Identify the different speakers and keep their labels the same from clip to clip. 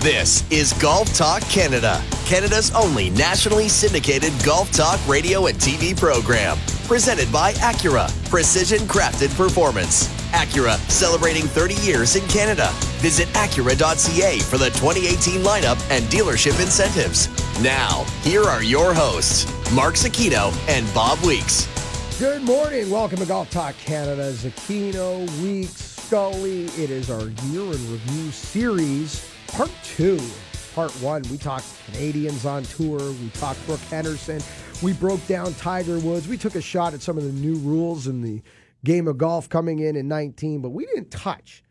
Speaker 1: This is Golf Talk Canada, Canada's only nationally syndicated golf talk radio and TV program. Presented by Acura, precision crafted performance. Acura, celebrating 30 years in Canada. Visit Acura.ca for the 2018 lineup and dealership incentives. Now, here are your hosts, Mark Zecchino and Bob Weeks.
Speaker 2: Good morning. Welcome to Golf Talk Canada. Zecchino, Weeks, Scully. It is our year in review series part two. Part one, we talked Canadians on tour. We talked Brooke Henderson. We broke down Tiger Woods. We took a shot at some of the new rules in the game of golf coming in in 19, but we didn't touch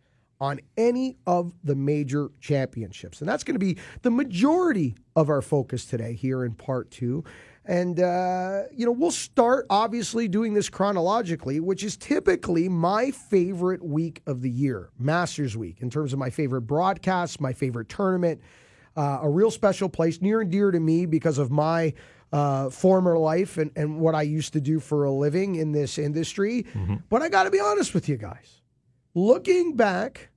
Speaker 2: on any of the major championships. And that's going to be the majority of our focus today here in part two. And, uh, you know, we'll start obviously doing this chronologically, which is typically my favorite week of the year, Masters Week, in terms of my favorite broadcasts, my favorite tournament, uh, a real special place, near and dear to me because of my uh, former life and, and what I used to do for a living in this industry. Mm-hmm. But I got to be honest with you guys. Looking back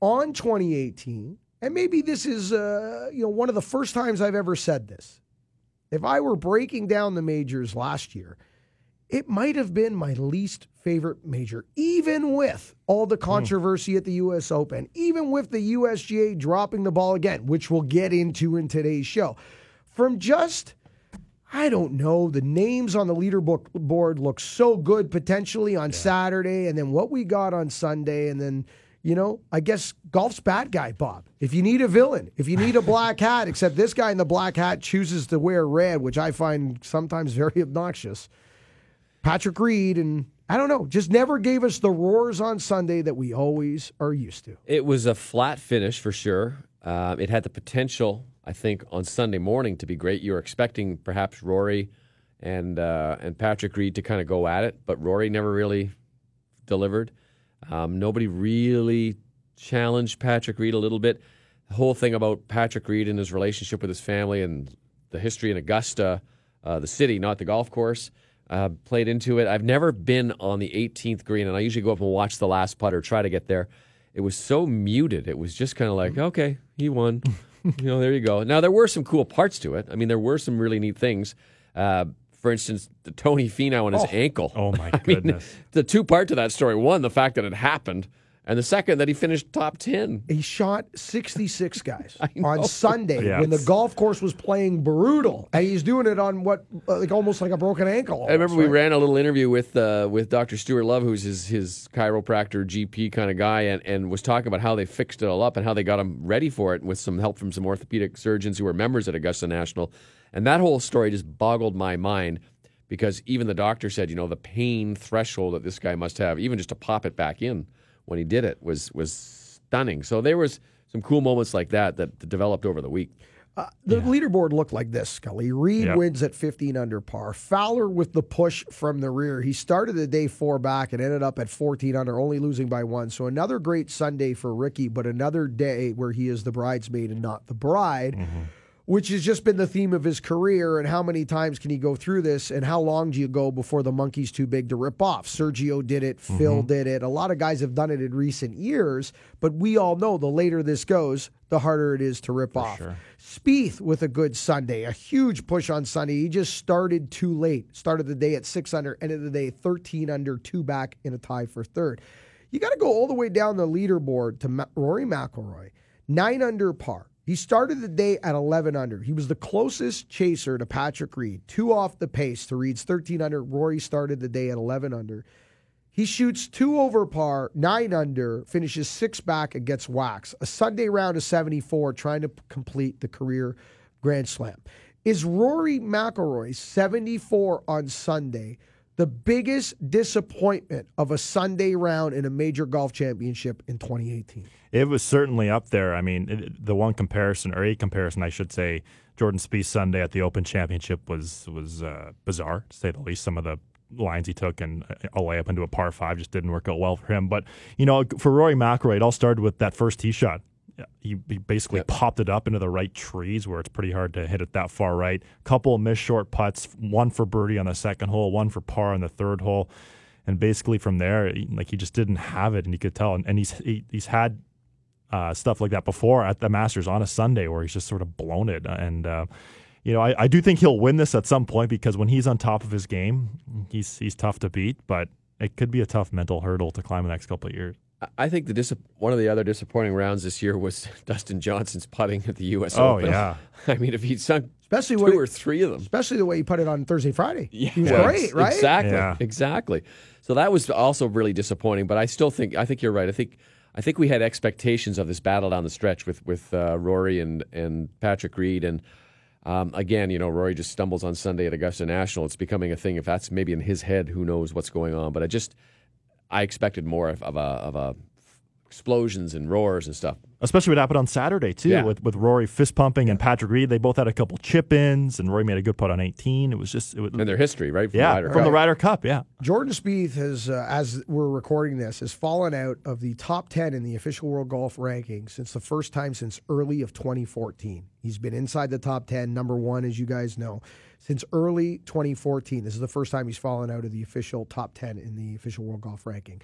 Speaker 2: on 2018, and maybe this is, uh, you know, one of the first times I've ever said this if I were breaking down the majors last year, it might have been my least favorite major, even with all the hmm. controversy at the U.S. Open, even with the USGA dropping the ball again, which we'll get into in today's show. From just, I don't know, the names on the leaderboard look so good potentially on yeah. Saturday, and then what we got on Sunday, and then you know, I guess golf's bad guy, Bob. If you need a villain, if you need a black hat, except this guy in the black hat chooses to wear red, which I find sometimes very obnoxious. Patrick Reed and I don't know, just never gave us the roars on Sunday that we always are used to.
Speaker 3: It was a flat finish for sure. Uh, it had the potential, I think, on Sunday morning to be great. You were expecting perhaps Rory and uh, and Patrick Reed to kind of go at it, but Rory never really delivered. Um, nobody really challenged Patrick Reed a little bit. The whole thing about Patrick Reed and his relationship with his family and the history in Augusta, uh, the city, not the golf course, uh, played into it. I've never been on the 18th green, and I usually go up and watch the last putter, try to get there. It was so muted. It was just kind of like, okay, he won. you know, there you go. Now there were some cool parts to it. I mean, there were some really neat things. Uh, for instance, the Tony Finau and his
Speaker 4: oh.
Speaker 3: ankle.
Speaker 4: Oh my goodness!
Speaker 3: I mean, the two part to that story: one, the fact that it happened, and the second that he finished top ten.
Speaker 2: He shot sixty six guys on Sunday yeah, when the golf course was playing brutal, and he's doing it on what like almost like a broken ankle. Almost,
Speaker 3: I remember
Speaker 2: right?
Speaker 3: we ran a little interview with uh, with Dr. Stuart Love, who's his his chiropractor GP kind of guy, and and was talking about how they fixed it all up and how they got him ready for it with some help from some orthopedic surgeons who were members at Augusta National. And that whole story just boggled my mind because even the doctor said, you know, the pain threshold that this guy must have, even just to pop it back in when he did it, was was stunning. So there was some cool moments like that that developed over the week.
Speaker 2: Uh, the yeah. leaderboard looked like this, Scully. Reed yep. wins at 15 under par. Fowler with the push from the rear. He started the day four back and ended up at 14 under, only losing by one. So another great Sunday for Rickie, but another day where he is the bridesmaid and not the bride. Mm-hmm which has just been the theme of his career. And how many times can he go through this? And how long do you go before the monkey's too big to rip off? Sergio did it, mm-hmm. Phil did it. A lot of guys have done it in recent years, but we all know the later this goes, the harder it is to rip For off. Sure. Spieth with a good Sunday, a huge push on Sunday. He just started too late. Started the day at six under, ended the day 13 under, two back in a tie for third. You got to go all the way down the leaderboard to Ma- Rory McIlroy, nine under par. He started the day at 11 under. He was the closest chaser to Patrick Reed, two off the pace to Reed's 13 under. Rory started the day at 11 under. He shoots two over par, nine under, finishes six back, and gets waxed. A Sunday round of 74, trying to complete the career Grand Slam. Is Rory McIlroy 74 on Sunday the biggest disappointment of a Sunday round in a major golf championship in 2018?
Speaker 4: It was certainly up there. I mean, the one comparison, or a comparison, I should say, Jordan Spieth Sunday at the Open Championship was was uh, bizarre, to say the least. Some of the lines he took and a layup into a par five just didn't work out well for him. But you know, for Rory McIlroy, it all started with that first tee shot he, he basically yep. popped it up into the right trees where it's pretty hard to hit it that far right. Couple of missed short putts, one for birdie on the second hole, one for par on the third hole, and basically from there, like he just didn't have it, and you could tell. And, and he's he, he's had uh, stuff like that before at the Masters on a Sunday where he's just sort of blown it. And, uh, you know, I, I do think he'll win this at some point because when he's on top of his game, he's he's tough to beat, but it could be a tough mental hurdle to climb the next couple of years.
Speaker 3: I think the dis- one of the other disappointing rounds this year was Dustin Johnson's putting at the U.S.
Speaker 4: Oh,
Speaker 3: Open.
Speaker 4: yeah.
Speaker 3: I mean, if he'd sunk
Speaker 2: Especially
Speaker 3: two
Speaker 2: when-
Speaker 3: or three of them,
Speaker 2: Especially the way he put it on Thursday, Friday.
Speaker 3: Yeah,
Speaker 2: he was great, right?
Speaker 3: Exactly,
Speaker 4: Yeah.
Speaker 3: exactly. So that was also really disappointing. But I still think I think you're right. I think I think we had expectations of this battle down the stretch with with uh, Rory and and Patrick Reed and. Um, again, you know, Rory just stumbles on Sunday at Augusta National. It's becoming a thing. If that's maybe in his head, who knows what's going on? But I just, I expected more of, of a of a explosions and roars and stuff.
Speaker 4: Especially what happened on Saturday too,
Speaker 3: Yeah.
Speaker 4: with with Rory fist pumping and Patrick Reed. They both had a couple chip ins, and Rory made a good putt on 18. It was just, it was,
Speaker 3: And their history, right? From
Speaker 4: yeah,
Speaker 3: the Ryder
Speaker 4: from the
Speaker 3: Cup.
Speaker 4: Ryder Cup. Yeah,
Speaker 2: Jordan Spieth has, uh, as we're recording this, has fallen out of the top 10 in the official world golf ranking since the first time since early of 2014. He's been inside the top 10, number one, as you guys know, since early 2014. This is the first time he's fallen out of the official top 10 in the official world golf ranking.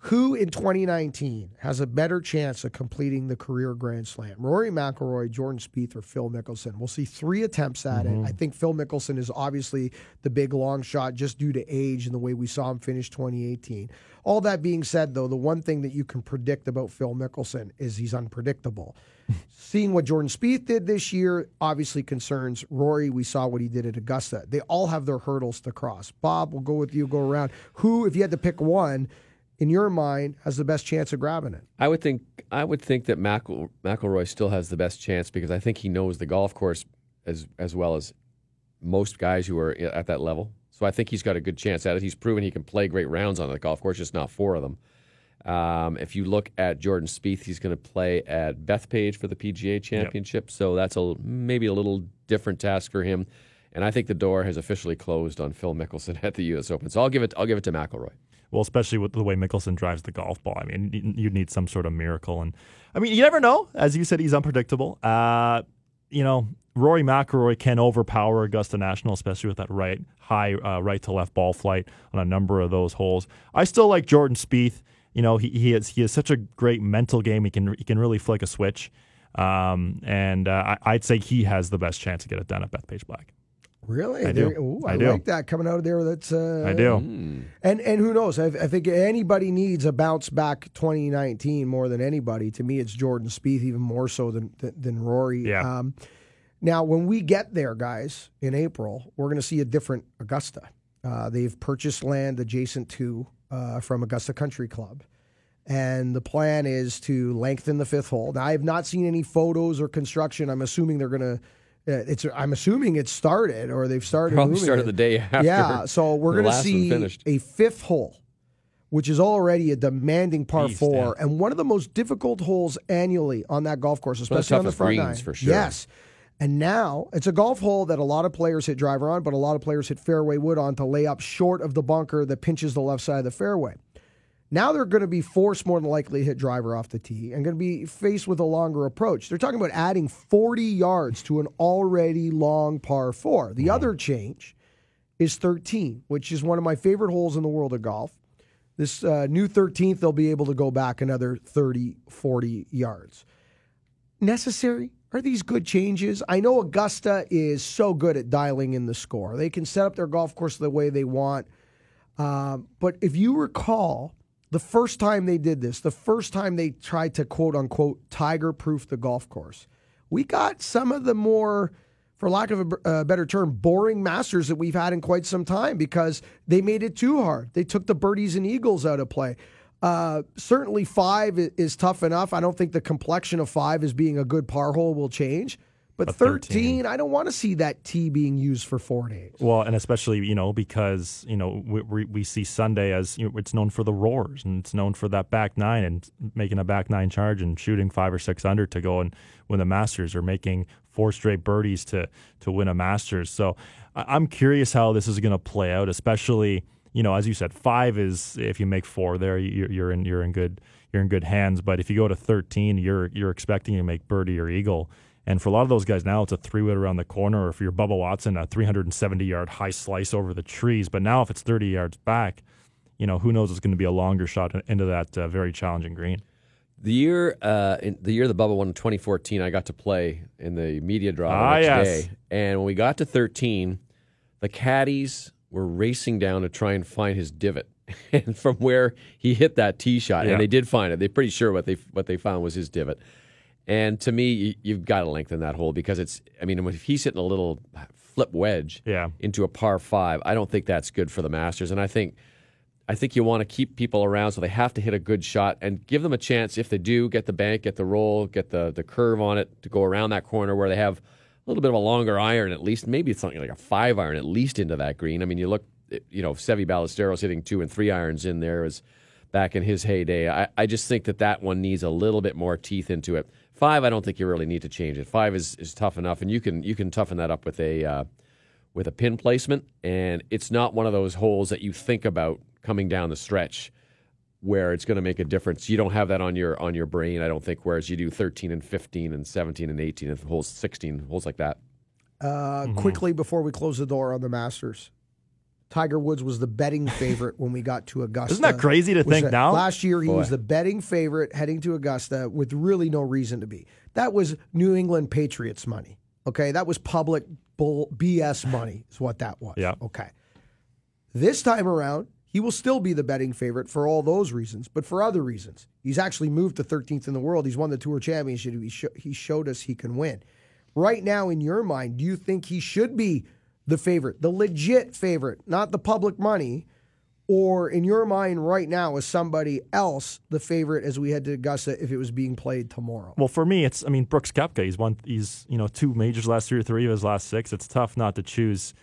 Speaker 2: Who in 2019 has a better chance of completing the career Grand Slam? Rory McIlroy, Jordan Spieth, or Phil Mickelson? We'll see three attempts at it. Mm-hmm. I think Phil Mickelson is obviously the big long shot just due to age and the way we saw him finish 2018. All that being said, though, the one thing that you can predict about Phil Mickelson is he's unpredictable. Seeing what Jordan Spieth did this year obviously concerns Rory. We saw what he did at Augusta. They all have their hurdles to cross. Bob, we'll go with you, go around. Who, if you had to pick one, in your mind, has the best chance of grabbing it?
Speaker 3: I would think I would think that McEl, McIlroy still has the best chance because I think he knows the golf course as as well as most guys who are at that level. So I think he's got a good chance at it. He's proven he can play great rounds on the golf course, just not four of them. Um, if you look at Jordan Spieth, he's going to play at Bethpage for the PGA Championship, so that's a maybe a little different task for him. And I think the door has officially closed on Phil Mickelson at the U.S. Open. So I'll give it I'll give it to McIlroy.
Speaker 4: Well, especially with the way Mickelson drives the golf ball. I mean, you'd need some sort of miracle. And I mean, you never know. As you said, he's unpredictable. Uh, you know, Rory McIlroy can overpower Augusta National, especially with that right high uh, right to left ball flight on a number of those holes. I still like Jordan Spieth. You know, he he has he has such a great mental game. He can he can really flick a switch. Um, and uh, I, I'd say he has the best chance to get it done at Bethpage Black.
Speaker 2: Really?
Speaker 4: I do.
Speaker 2: Ooh, I,
Speaker 4: I do.
Speaker 2: like that coming out of there. That's uh,
Speaker 4: I do.
Speaker 2: And and who knows? I, I think anybody needs a bounce back 2019 more than anybody. To me, it's Jordan Spieth even more so than than, than Rory.
Speaker 4: Yeah.
Speaker 2: Um, now, when we get there, guys, in April, we're going to see a different Augusta. Uh, they've purchased land adjacent to uh, from Augusta Country Club. And the plan is to lengthen the fifth hole. Now, I have not seen any photos or construction. I'm assuming they're going to. Uh, it's. I'm assuming it started or they've started.
Speaker 3: Probably
Speaker 2: moving
Speaker 3: started
Speaker 2: it.
Speaker 3: the day after.
Speaker 2: Yeah, so we're going to see a fifth hole, which is already a demanding par
Speaker 4: Beast,
Speaker 2: four and one of the most difficult holes annually on that golf course, especially on the front
Speaker 3: greens
Speaker 2: nine.
Speaker 3: for sure.
Speaker 2: Yes. And now it's a golf hole that a lot of players hit driver on, but a lot of players hit fairway wood on to lay up short of the bunker that pinches the left side of the fairway. Now they're going to be forced more than likely to hit driver off the tee and going to be faced with a longer approach. They're talking about adding 40 yards to an already long par four. The other change is 13, which is one of my favorite holes in the world of golf. This uh, new 13th, they'll be able to go back another 30, 40 yards. Necessary? Are these good changes? I know Augusta is so good at dialing in the score. They can set up their golf course the way they want. Um, but if you recall, the first time they did this, the first time they tried to quote unquote tiger proof the golf course, we got some of the more, for lack of a a better term, boring masters that we've had in quite some time because they made it too hard. They took the birdies and eagles out of play. Uh, certainly, five is tough enough. I don't think the complexion of five as being a good par hole will change. But,
Speaker 4: But
Speaker 2: 13,
Speaker 4: 13,
Speaker 2: I don't want to see that T being used for four days.
Speaker 4: Well, and especially you know because you know we, we, we see Sunday as you know, it's known for the roars and it's known for that back nine and making a back nine charge and shooting five or six under to go and win the Masters or making four straight birdies to to win a Masters. So I- I'm curious how this is going to play out, especially you know as you said, five is if you make four there you're, you're in you're in good you're in good hands. But if you go to 13, you're you're expecting to make birdie or eagle. And for a lot of those guys now, it's a three wood around the corner, or if you're Bubba Watson, a 370 yard high slice over the trees. But now, if it's 30 yards back, you know, who knows? It's going to be a longer shot into that uh, very challenging green.
Speaker 3: The year, uh, in the year the Bubba won in 2014, I got to play in the media draw
Speaker 4: Ah, yes.
Speaker 3: day. And when we got to 13, the caddies were racing down to try and find his divot. And from where he hit that tee shot,
Speaker 4: Yeah.
Speaker 3: and they did find it. They're pretty sure what they what they found was his divot. And to me, you, you've got to lengthen that hole because it's. I mean, if he's hitting a little flip wedge
Speaker 4: Yeah.
Speaker 3: into a par five, I don't think that's good for the Masters. And I think I think you want to keep people around so they have to hit a good shot and give them a chance if they do get the bank, get the roll, get the the curve on it to go around that corner where they have a little bit of a longer iron at least. Maybe it's something like a five iron at least into that green. I mean, you look, you know, Seve Ballesteros hitting two and three irons in there is back in his heyday. I, I just think that that one needs a little bit more teeth into it. Five, I don't think you really need to change it. Five is, is tough enough, and you can you can toughen that up with a uh, with a pin placement, and it's not one of those holes that you think about coming down the stretch where it's going to make a difference. You don't have that on your on your brain, I don't think. Whereas you do 13 and 15 and 17 and 18 and holes 16 holes like that.
Speaker 2: Uh, Quickly before we close the door on the Masters, Tiger Woods was the betting favorite when we got to Augusta.
Speaker 4: Isn't that crazy to
Speaker 2: Was
Speaker 4: think
Speaker 2: that-
Speaker 4: now?
Speaker 2: Last year, he
Speaker 3: Boy.
Speaker 2: was the betting favorite heading to Augusta with really no reason to be. That was New England Patriots money. Okay, that was public bull BS money. Is what that was.
Speaker 4: Yeah.
Speaker 2: Okay. This time around, he will still be the betting favorite for all those reasons, but for other reasons. He's actually moved to 13th in the world. He's won the Tour Championship. He, sho- he showed us he can win. Right now, in your mind, do you think he should be the favorite, the legit favorite, not the public money? Or in your mind, right now, is somebody else the favorite as we head to Augusta if it was being played tomorrow?
Speaker 4: Well, for me, it's I mean Brooks Koepka. He's won. He's you know two majors last three or three of his last six. It's tough not to choose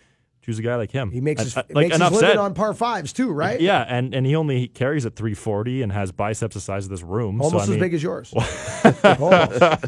Speaker 4: choose a guy like him.
Speaker 2: He makes his,
Speaker 4: I- I- like
Speaker 2: makes his
Speaker 4: enough
Speaker 2: living
Speaker 4: said.
Speaker 2: on par fives too, right?
Speaker 4: Yeah, and and he only carries at 340 and has biceps the size of this room.
Speaker 2: Almost
Speaker 4: so, I
Speaker 2: as
Speaker 4: mean,
Speaker 2: big as yours. Almost.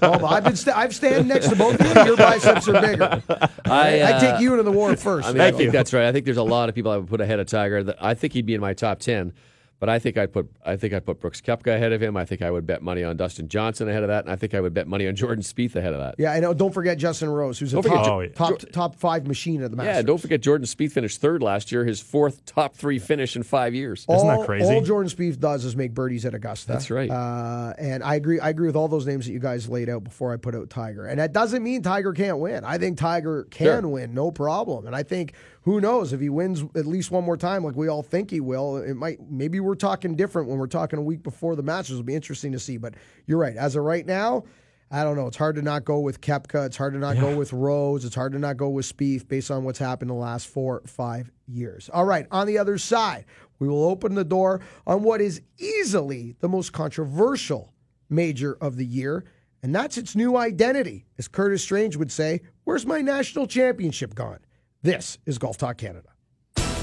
Speaker 2: Almost. I've been st- I've stand next to both of you. Your biceps are bigger.
Speaker 3: I,
Speaker 2: I
Speaker 3: uh,
Speaker 2: take you into the war first.
Speaker 3: I mean, I
Speaker 4: Thank
Speaker 3: think
Speaker 4: you.
Speaker 3: that's right. I think there's a lot of people I would put ahead of Tiger. That I think he'd be in my top ten, but I think I'd put I think I'd put Brooks Koepka ahead of him. I think I would bet money on Dustin Johnson ahead of that, and I think I would bet money on Jordan Spieth ahead of that.
Speaker 2: yeah, I know. Don't forget Justin Rose, who's a
Speaker 3: Don't forget
Speaker 2: top,
Speaker 4: Oh, yeah.
Speaker 2: top top five machine at the Masters.
Speaker 3: Yeah, don't forget Jordan Spieth finished third last year, his fourth top three finish in five years.
Speaker 4: Isn't that crazy?
Speaker 2: All Jordan Spieth does is make birdies at Augusta.
Speaker 3: That's right.
Speaker 2: Uh, and I agree. I agree with all those names that you guys laid out before I put out Tiger. And that doesn't mean Tiger can't win. I think Tiger can
Speaker 3: Sure.
Speaker 2: win, no problem. And I think who knows if he wins at least one more time, like we all think he will. It might. Maybe we're talking different when we're talking a week before the matches. It'll be interesting to see. But you're right. As of right now. I don't know. It's hard to not go with Koepka. It's hard to not go with Rose. It's hard to not go with Spieth based on what's happened the last four, five years. All right. On the other side, we will open the door on what is easily the most controversial major of the year, and that's its new identity. As Curtis Strange would say, "Where's my national championship gone?" This is Golf Talk Canada.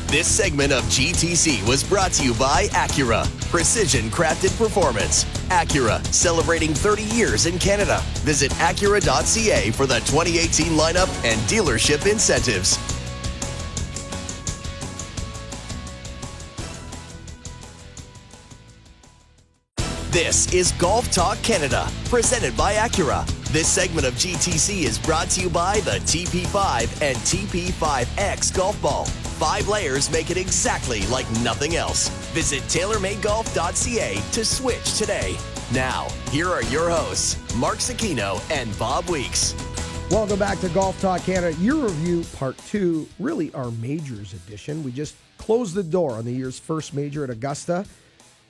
Speaker 1: This segment of GTC was brought to you by Acura. Precision crafted performance. Acura, celebrating 30 years in Canada. Visit Acura.ca for the 2018 lineup and dealership incentives. This is Golf Talk Canada, presented by Acura. This segment of GTC is brought to you by the TP5 and TP5X golf ball. Five layers make it exactly like nothing else. Visit TaylorMadeGolf.ca to switch today. Now, here are your hosts, Mark Zecchino and Bob Weeks.
Speaker 2: Welcome back to Golf Talk Canada, year review part two, really our majors edition. We just closed the door on the year's first major at Augusta.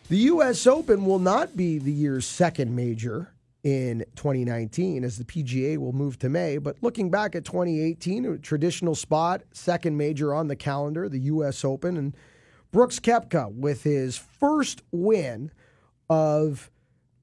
Speaker 2: The U.S. Open will not be the year's second major in 2019 as the PGA will move to May. But looking back at 2018, a traditional spot, second major on the calendar, the U.S. Open. And Brooks Koepka with his first win of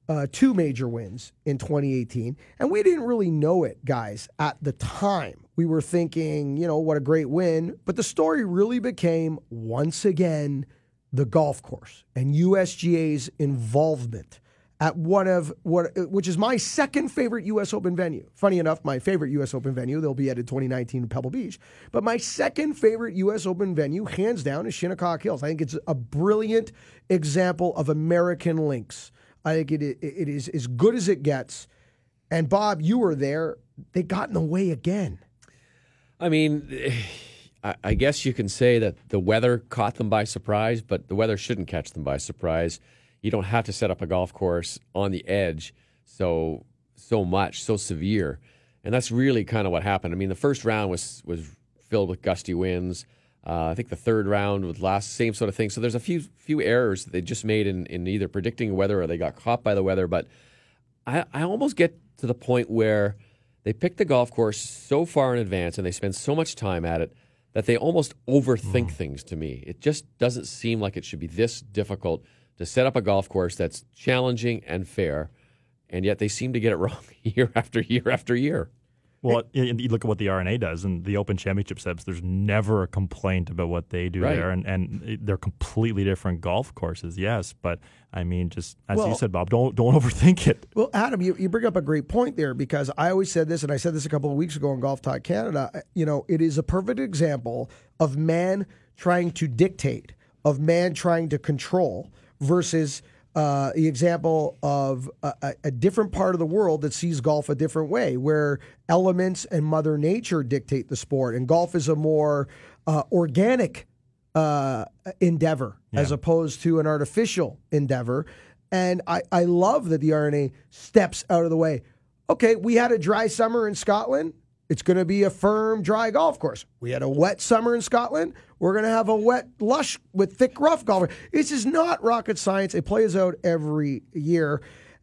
Speaker 2: uh, two major wins in 2018. And we didn't really know it, guys, at the time. We were thinking, you know, what a great win. But the story really became once again the golf course and USGA's involvement at one of what, which is my second favorite U.S. Open venue. Funny enough, my favorite U.S. Open venue, they'll be at in 2019 in Pebble Beach. But my second favorite U.S. Open venue, hands down, is Shinnecock Hills. I think it's a brilliant example of American links. I think it, it, is as good as it gets. And Bob, you were there. They got in the way again.
Speaker 3: I mean, I guess you can say that the weather caught them by surprise, but the weather shouldn't catch them by surprise. You don't have to set up a golf course on the edge so so much, so severe. And that's really kind of what happened. I mean, the first round was was filled with gusty winds. Uh, I think the third round was last same sort of thing. So there's a few few errors that they just made in, in either predicting weather or they got caught by the weather. But I, I almost get to the point where they pick the golf course so far in advance and they spend so much time at it that they almost overthink mm. things to me. It just doesn't seem like it should be this difficult to set up a golf course that's challenging and fair, and yet they seem to get it wrong year after year after year.
Speaker 4: Well, you look at what the R&A does, and the Open Championship says there's never a complaint about what they do right. there, and, and they're completely different golf courses. Yes, but I mean, just as well, you said, Bob, don't don't overthink it.
Speaker 2: Well, Adam, you, you bring up a great point there because I always said this, and I said this a couple of weeks ago on Golf Talk Canada. You know, it is a perfect example of man trying to dictate, of man trying to control, versus uh, the example of a, a, different part of the world that sees golf a different way, where elements and Mother Nature dictate the sport, and golf is a more uh, organic uh, endeavor yeah. as opposed to an artificial endeavor. And I, I love that the R&A steps out of the way. Okay, we had a dry summer in Scotland. It's going to be a firm, dry golf course. We had a wet summer in Scotland. We're going to have a wet, lush with thick, rough golf. This is not rocket science. It plays out every year.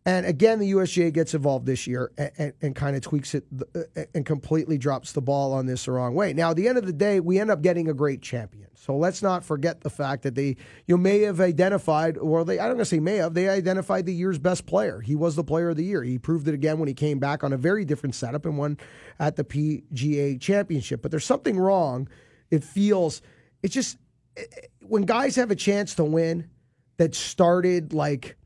Speaker 2: And again, the USGA gets involved this year and, and, and kind of tweaks it uh, uh, and completely drops the ball on this the wrong way. Now, at the end of the day, we end up getting a great champion. So let's not forget the fact that they you may have identified, or they I don't to say may have, they identified the year's best player. He was the player of the year. He proved it again when he came back on a very different setup and won at the PGA Championship. But there's something wrong. It feels it's just eh, eh, when guys have a chance to win that started like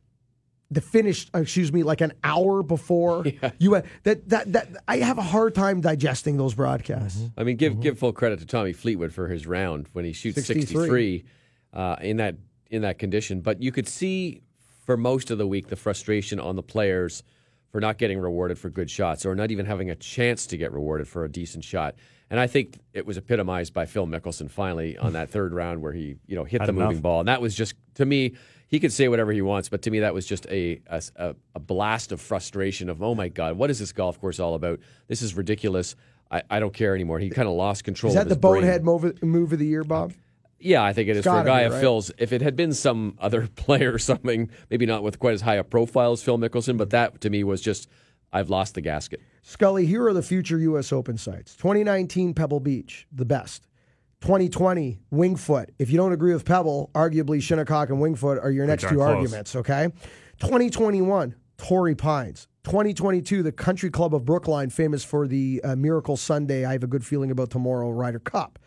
Speaker 2: the finish excuse me like an hour before yeah. you that that that I have a hard time digesting those broadcasts.
Speaker 3: Mm-hmm. I mean give mm-hmm. give full credit to Tommy Fleetwood for his round when he shoots 63, 63 uh, in that in that condition, but you could see for most of the week the frustration on the players for not getting rewarded for good shots or not even having a chance to get rewarded for a decent shot. And I think it was epitomized by Phil Mickelson finally on that third round where he, you know, hit Had the enough. moving ball. And that was just to me, he could say whatever he wants, but to me that was just a, a, a blast of frustration of, oh my God, what is this golf course all about? This is ridiculous. I, I don't care anymore. He kind of lost control.
Speaker 2: Is that the bonehead
Speaker 3: move,
Speaker 2: move of the year, Bob?
Speaker 3: Yeah, I think it is for a guy be, right? of Phil's. If it had been some other player or something, maybe not with quite as high a profile as Phil Mickelson, but that to me was just I've lost the gasket.
Speaker 2: Scully, here are the future U.S. Open sites 2019 Pebble Beach, the best. 2020 Winged Foot. If you don't agree with Pebble, arguably Shinnecock and Winged Foot are your next two close. arguments, okay? 2021 Torrey Pines. 2022 the Country Club of Brookline, famous for the uh, Miracle Sunday. I have a good feeling about tomorrow Ryder Cup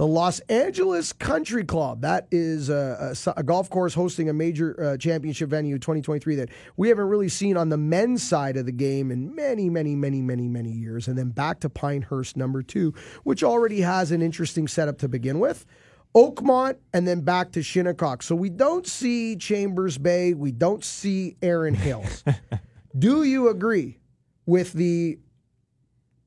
Speaker 2: the Los Angeles Country Club. That is a, a, a golf course hosting a major uh, championship venue 2023 that we haven't really seen on the men's side of the game in many, many, many, many, many years. And then back to Pinehurst, number two, which already has an interesting setup to begin with. Oakmont, and then back to Shinnecock. So we don't see Chambers Bay. We don't see Erin Hills. Do you agree with the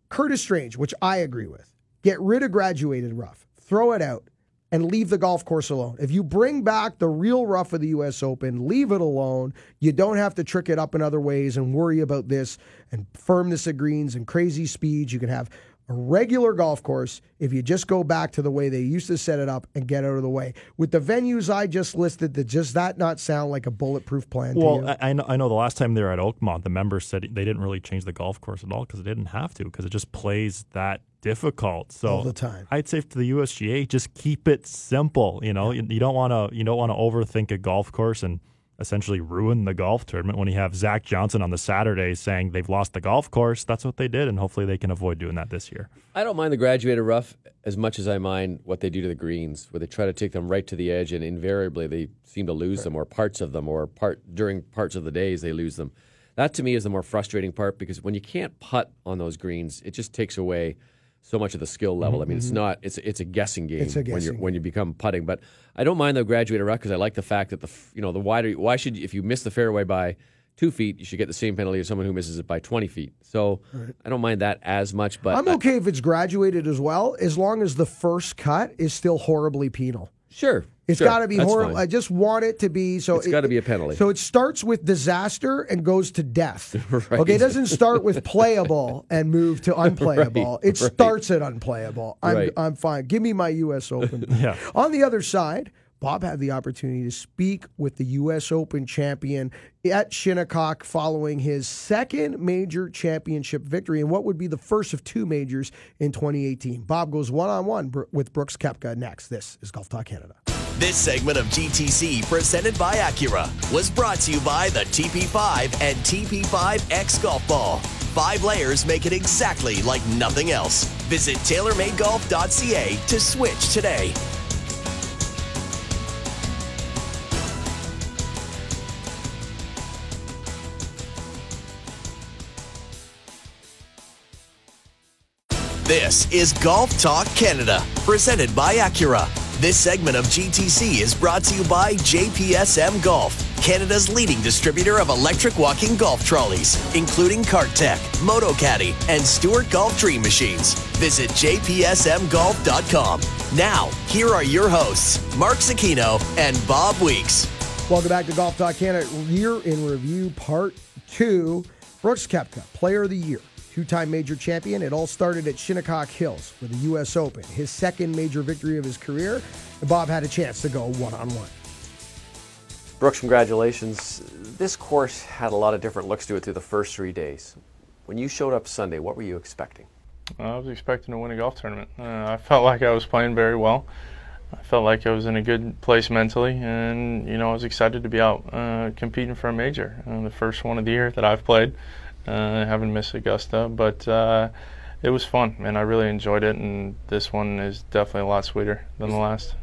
Speaker 2: Curtis Strange, which I agree with? Get rid of graduated rough throw it out, and leave the golf course alone. If you bring back the real rough of the U.S. Open, leave it alone. You don't have to trick it up in other ways and worry about this and firmness of greens and crazy speeds. You can have a regular golf course if you just go back to the way they used to set it up and get out of the way. With the venues I just listed, that does that not sound like a bulletproof plan?
Speaker 4: Well, I, I, know, I know the last time they were at Oakmont, the members said they didn't really change the golf course at all because it didn't have to because it just plays that difficult. So
Speaker 2: all the time,
Speaker 4: I'd say to the USGA, just keep it simple. You know, you, you don't want to you don't want to overthink a golf course and essentially ruin the golf tournament when you have Zach Johnson on the Saturday saying they've lost the golf course. That's what they did, and hopefully they can avoid doing that this year.
Speaker 3: I don't mind the graduated rough as much as I mind what they do to the greens, where they try to take them right to the edge, and invariably they seem to lose them, or parts of them, or part during parts of the days they lose them. That to me is the more frustrating part because when you can't putt on those greens, it just takes away so much of the skill level. Mm-hmm. I mean, it's mm-hmm. not it's it's a guessing game
Speaker 2: a guessing.
Speaker 3: when you when you become putting. But I don't mind the graduated rough because I like the fact that the you know the wider why should if you miss the fairway by two feet, you should get the same penalty as someone who misses it by 20 feet. So right. I don't mind that as much. But
Speaker 2: I'm okay I, if it's graduated as well, as long as the first cut is still horribly penal.
Speaker 3: Sure.
Speaker 2: It's
Speaker 3: sure,
Speaker 2: got to be horrible.
Speaker 3: fine.
Speaker 2: I just want it to be so.
Speaker 3: It's gotta be a penalty.
Speaker 2: So it starts with disaster and goes to death.
Speaker 3: Right.
Speaker 2: Okay, it doesn't start with playable and move to unplayable.
Speaker 3: Right,
Speaker 2: it
Speaker 3: right.
Speaker 2: starts at unplayable. I'm. I'm fine. Give me my U.S. Open.
Speaker 4: Yeah.
Speaker 2: On the other side, Bob had the opportunity to speak with the U.S. Open champion at Shinnecock following his second major championship victory and what would be the first of two majors in 2018. Bob goes one on one with Brooks Koepka next. This is Golf Talk Canada.
Speaker 1: This segment of GTC, presented by Acura, was brought to you by the TP5 and TP5X Golf Ball. Five layers make it exactly like nothing else. Visit TaylorMadeGolf.ca to switch today. This is Golf Talk Canada, presented by Acura. This segment of GTC is brought to you by JPSM Golf, Canada's leading distributor of electric walking golf trolleys, including CartTech, MotoCaddy, and Stewart Golf Dream Machines. Visit jpsmgolf.com. Now, here are your hosts, Mark Zecchino and Bob Weeks.
Speaker 2: Welcome back to Golf Talk Canada Year in Review Part 2. Brooks Koepka, Player of the Year, two time major champion. It all started at Shinnecock Hills with the U.S. Open, his second major victory of his career. And Bob had a chance to go one on one.
Speaker 3: Brooks, congratulations. This course had a lot of different looks to it through the first three days. When you showed up Sunday, what were you expecting?
Speaker 5: I was expecting to win a golf tournament. Uh, I felt like I was playing very well. I felt like I was in a good place mentally, and you know I was excited to be out uh, competing for a major, uh, the first one of the year that I've played. Uh, I haven't missed Augusta, but uh, it was fun, and I really enjoyed it. And this one is definitely a lot sweeter than the last.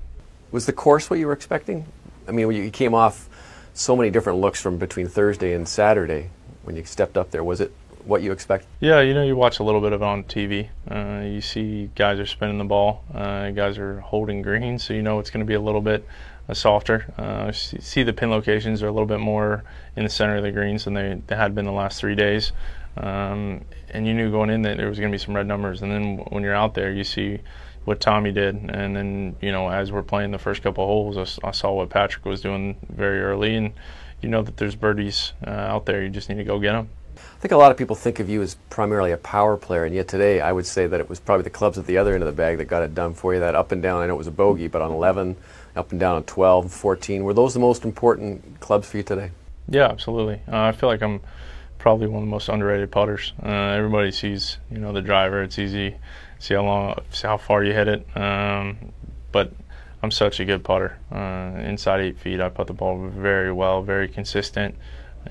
Speaker 3: Was the course what you were expecting? I mean, you came off so many different looks from between Thursday and Saturday when you stepped up there, was it what you expected?
Speaker 5: Yeah, you know, you watch a little bit of it on TV. Uh, you see guys are spinning the ball, uh, guys are holding green, so you know it's going to be a little bit softer. Uh, see the pin locations are a little bit more in the center of the greens than they, they had been the last three days. Um, and you knew going in that there was going to be some red numbers. And then when you're out there, you see what Tommy did. And then, you know, as we're playing the first couple holes, I saw what Patrick was doing very early. And you know that there's birdies uh, out there. You just need to go get them.
Speaker 3: I think a lot of people think of you as primarily a power player, and yet today I would say that it was probably the clubs at the other end of the bag that got it done for you. That up and down, I know it was a bogey, but on 11, up and down on 12, 14, were those the most important clubs for you today?
Speaker 5: Yeah, absolutely. Uh, I feel like I'm probably one of the most underrated putters. Uh, everybody sees, you know, the driver. It's easy, see how long, see how far you hit it. Um, but I'm such a good putter. Uh, inside eight feet, I put the ball very well, very consistent,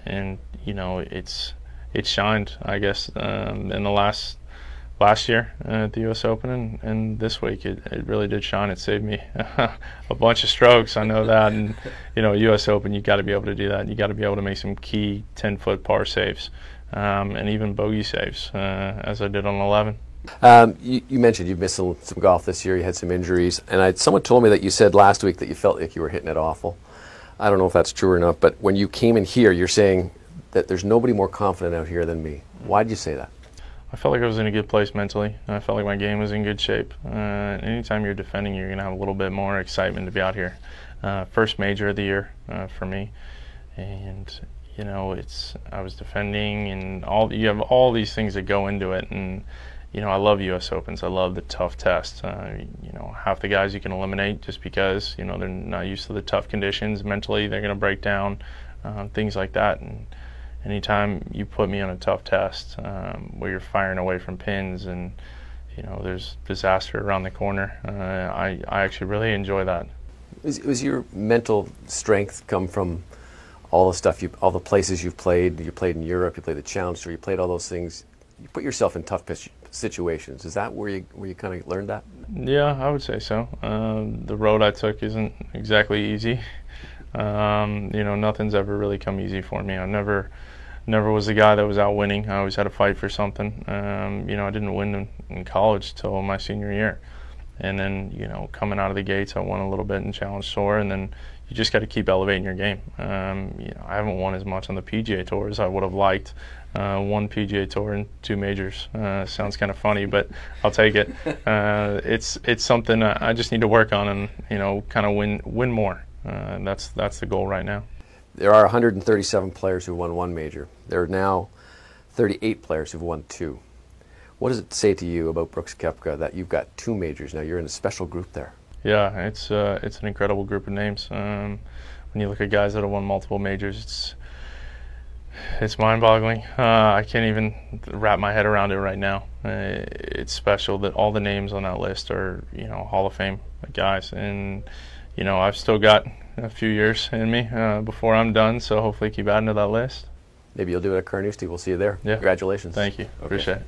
Speaker 5: and you know, it's it shined. I guess um, in the last last year uh, at the U.S. Open and, and this week it, it really did shine. It saved me a bunch of strokes. I know that, and you know, U.S. Open, you got to be able to do that. You got to be able to make some key 10-foot par saves, um, and even bogey saves, uh, as I did on 11.
Speaker 3: Um, you, you mentioned you've missed some, some golf this year. You had some injuries, and I, someone told me that you said last week that you felt like you were hitting it awful. I don't know if that's true or not, but when you came in here, you're saying that there's nobody more confident out here than me. Why did you say that?
Speaker 5: I felt like I was in a good place mentally. I felt like my game was in good shape. Uh, anytime you're defending, you're going to have a little bit more excitement to be out here. Uh, first major of the year uh, for me, and you know it's I was defending, and all you have all these things that go into it, and you know I love U.S. Opens. I love the tough test. Uh, you know half the guys you can eliminate just because you know they're not used to the tough conditions. Mentally, they're going to break down, uh, things like that, and anytime you put me on a tough test um, where you're firing away from pins and you know there's disaster around the corner, uh, I I actually really enjoy that.
Speaker 3: Was, was your mental strength come from all the stuff you, all the places you've played? You played in Europe, you played the Challenge Tour, you played all those things. You put yourself in tough pitch situations. Is that where you where you kind of learned that?
Speaker 5: Yeah, I would say so. Um, the road I took isn't exactly easy. Um, you know, nothing's ever really come easy for me. I never, never was the guy that was out winning. I always had to fight for something. Um, you know, I didn't win in, in college till my senior year, and then you know, coming out of the gates, I won a little bit in Challenge Tour, and then you just got to keep elevating your game. Um, you know, I haven't won as much on the PGA Tour as I would have liked. Uh, one PGA Tour and two majors uh, sounds kind of funny, but I'll take it. Uh, it's it's something I just need to work on and you know kind of win win more. Uh, that's that's the goal right now.
Speaker 3: There are 137 players who won one major. There are now 38 players who've won two. What does it say to you about Brooks Koepka that you've got two majors now? You're in a special group there.
Speaker 5: Yeah, it's uh, it's an incredible group of names. Um, when you look at guys that have won multiple majors, it's it's mind-boggling. Uh, I can't even wrap my head around it right now. Uh, it's special that all the names on that list are you know Hall of Fame guys, and you know I've still got a few years in me uh, before I'm done. So hopefully keep adding to that list.
Speaker 3: Maybe you'll do it at Carnoustie. We'll see you there.
Speaker 5: Yeah.
Speaker 3: Congratulations.
Speaker 5: Thank you.
Speaker 3: Okay.
Speaker 5: Appreciate it.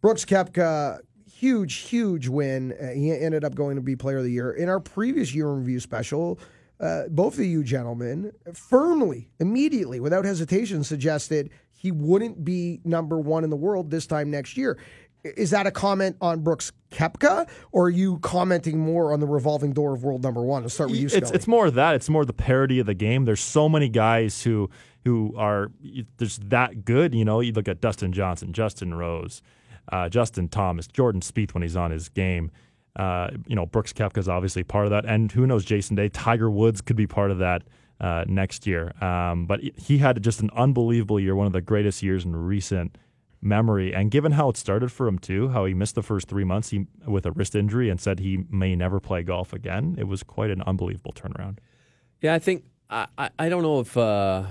Speaker 2: Brooks Koepka, huge, huge win. Uh, he ended up going to be Player of the Year. In our previous year in review special, uh, both of you gentlemen firmly, immediately, without hesitation, suggested he wouldn't be number one in the world this time next year. Is that a comment on Brooks Koepka, or are you commenting more on the revolving door of world number one? Let's start with you,
Speaker 4: It's
Speaker 2: Scully.
Speaker 4: it's more of that. It's more the parody of the game. There's so many guys who who are there's that good. You know, you look at Dustin Johnson, Justin Rose, uh, Justin Thomas, Jordan Spieth when he's on his game. Uh, you know, Brooks Koepka is obviously part of that, and who knows, Jason Day, Tiger Woods could be part of that uh, next year. Um, but he had just an unbelievable year, one of the greatest years in recent memory. And given how it started for him too, how he missed the first three months he, with a wrist injury and said he may never play golf again, it was quite an unbelievable turnaround.
Speaker 3: Yeah, I think I, I, don't know if uh,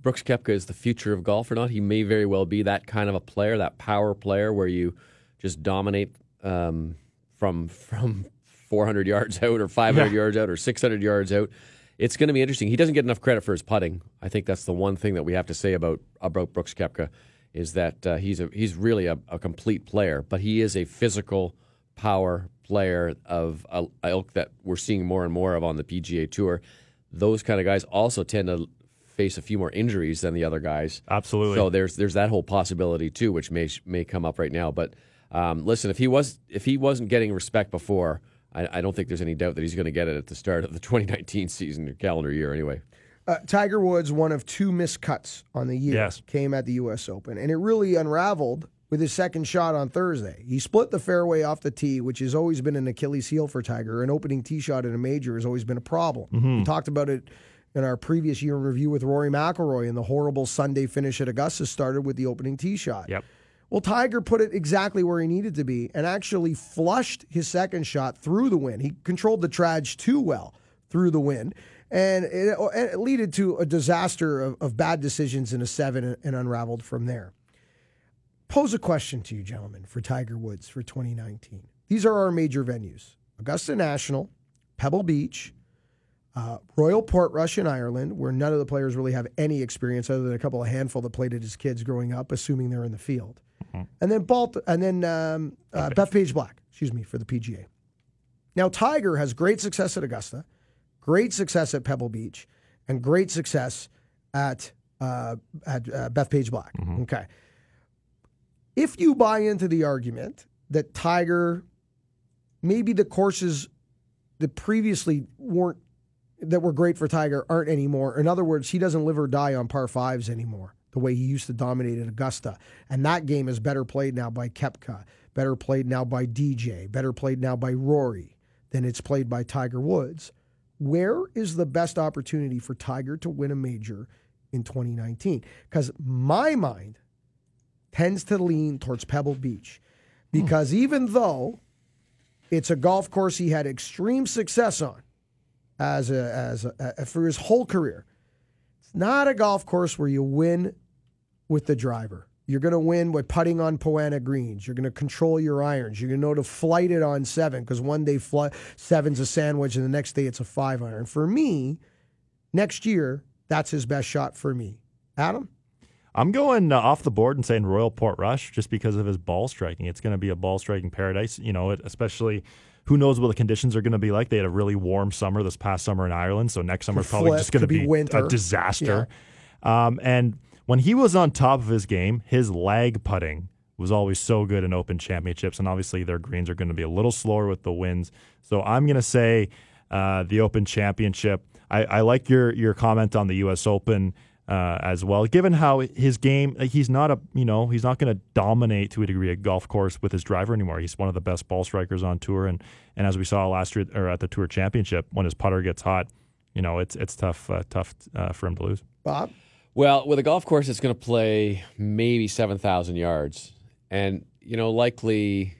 Speaker 3: Brooks Koepka is the future of golf or not. He may very well be that kind of a player, that power player where you just dominate um, from from 400 yards out or 500
Speaker 4: Yeah.
Speaker 3: yards out or 600 yards out. It's going to be interesting. He doesn't get enough credit for his putting. I think that's the one thing that we have to say about about Brooks Koepka is that uh, he's a he's really a, a complete player, but he is a physical power player of a, a ilk that we're seeing more and more of on the PGA Tour. Those kind of guys also tend to face a few more injuries than the other guys.
Speaker 4: Absolutely.
Speaker 3: So there's there's that whole possibility too, which may may come up right now. But um, listen, if he was if he wasn't getting respect before, I, I don't think there's any doubt that he's going to get it at the start of the 2019 season or calendar year. Anyway,
Speaker 2: Uh, Tiger Woods, one of two missed cuts on the year,
Speaker 4: Yes.
Speaker 2: came at the U.S. Open, and it really unraveled with his second shot on Thursday. He split the fairway off the tee, which has always been an Achilles heel for Tiger. An opening tee shot in a major has always been a problem. We talked about it in our previous year in review with Rory McIlroy, and the horrible Sunday finish at Augusta started with the opening tee shot.
Speaker 4: Yep.
Speaker 2: Well, Tiger put it exactly where he needed to be and actually flushed his second shot through the wind. He controlled the trage too well through the wind, and it, and it led to a disaster of, of bad decisions in a seven and, and unraveled from there. Pose a question to you, gentlemen, for Tiger Woods for 2019. These are our major venues Augusta National, Pebble Beach, uh, Royal Portrush in Ireland, where none of the players really have any experience other than a couple of handful that played it as kids growing up, assuming they're in the field. And then Balt, and then um, uh, Bethpage Black, excuse me, for the PGA. Now Tiger has great success at Augusta, great success at Pebble Beach, and great success at uh, at uh, Bethpage Black. Okay. If you buy into the argument that Tiger, maybe the courses that previously weren't that were great for Tiger aren't anymore. In other words, he doesn't live or die on par fives anymore, the way he used to dominate at Augusta. And that game is better played now by Koepka, better played now by DJ, better played now by Rory than it's played by Tiger Woods. Where is the best opportunity for Tiger to win a major in 2019? Because my mind tends to lean towards Pebble Beach. Because even though it's a golf course he had extreme success on, as a, as a, a- for his whole career. It's not a golf course where you win with the driver. You're going to win by putting on Poa annua greens. You're going to control your irons. You're going to know to flight it on seven because one day fly, seven's a sandwich and the next day it's a five iron. For me, next year that's his best shot for me. Adam,
Speaker 4: I'm going uh, off the board and saying Royal Portrush just because of his ball striking. It's going to be a ball striking paradise. You know, it, especially who knows what the conditions are going to be like. They had a really warm summer this past summer in Ireland, so next summer is probably just going to
Speaker 2: be
Speaker 4: be,
Speaker 2: winter.
Speaker 4: a disaster. Um, and when he was on top of his game, his lag putting was always so good in Open Championships, and obviously their greens are going to be a little slower with the winds. So I'm going to say uh, the Open Championship. I, I like your your comment on the U.S. Open uh, as well. Given how his game, he's not a you know he's not going to dominate to a degree a golf course with his driver anymore. He's one of the best ball strikers on tour, and and as we saw last year or at the Tour Championship, when his putter gets hot, you know it's it's tough uh, tough uh, for him to lose.
Speaker 2: Bob?
Speaker 3: Well, with a golf course, it's going to play maybe seven thousand yards, and you know likely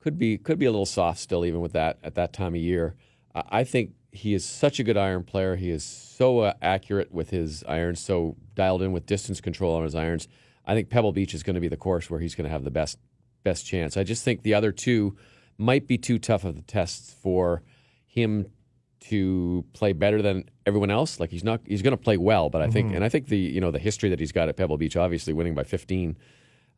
Speaker 3: could be could be a little soft still even with that at that time of year. I think he is such a good iron player. He is so uh, accurate with his irons, so dialed in with distance control on his irons. I think Pebble Beach is going to be the course where he's going to have the best best chance. I just think the other two might be too tough of the tests for him to play better than everyone else. Like he's not he's going to play well, but I think and I think the you know the history that he's got at Pebble Beach, obviously winning by 15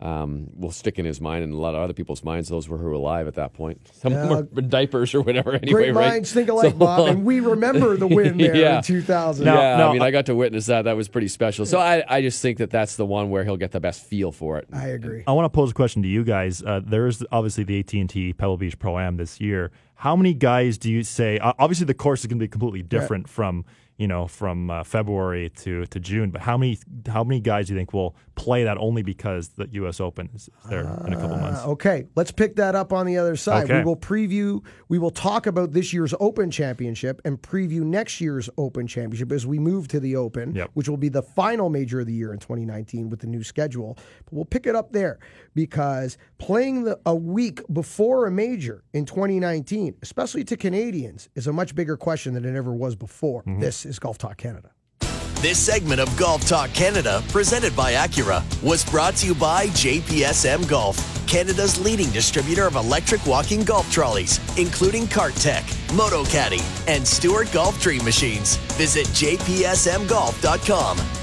Speaker 3: um, will stick in his mind and a lot of other people's minds. Those were who were alive at that point. Some
Speaker 2: Yeah.
Speaker 3: were in diapers or whatever. Anyway,
Speaker 2: Great
Speaker 3: right?
Speaker 2: minds think alike,
Speaker 3: So-
Speaker 2: Bob. And we remember the win there
Speaker 3: Yeah.
Speaker 2: in 2000.
Speaker 4: No,
Speaker 3: yeah,
Speaker 4: no,
Speaker 3: I mean,
Speaker 4: I-
Speaker 3: I got to witness that. That was pretty special. So I, I just think that that's the one where he'll get the best feel for it.
Speaker 2: I agree.
Speaker 4: I want to pose a question to you guys. Uh, there is obviously the AT and T Pebble Beach Pro Am this year. How many guys do you say? Uh, obviously, the course is going to be completely different from you know from uh, February to, to June. But how many how many guys do you think will play that only because the U.S. Open is there in a couple months?
Speaker 2: Uh, okay, let's pick that up on the other side. We will preview, we will talk about this year's Open Championship and preview next year's Open Championship as we move to the Open,
Speaker 4: Yep.
Speaker 2: which will be the final major of the year in 2019 with the new schedule. But we'll pick it up there because playing the, a week before a major in 2019, especially to Canadians, is a much bigger question than it ever was before. This is Golf Talk Canada.
Speaker 1: This segment of Golf Talk Canada, presented by Acura, was brought to you by JPSM Golf, Canada's leading distributor of electric walking golf trolleys, including Cart Tech, Moto Caddy, and Stewart Golf Dream Machines. Visit jpsmgolf.com.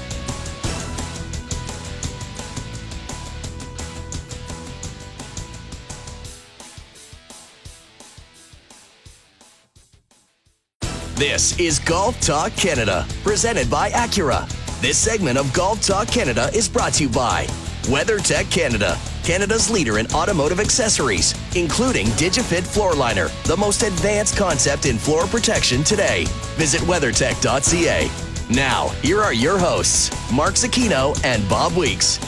Speaker 1: This is Golf Talk Canada, presented by Acura. This segment of Golf Talk Canada is brought to you by WeatherTech Canada, Canada's leader in automotive accessories, including DigiFit Floor Liner, the most advanced concept in floor protection today. Visit weathertech.ca. Now, here are your hosts, Mark Zecchino and Bob Weeks.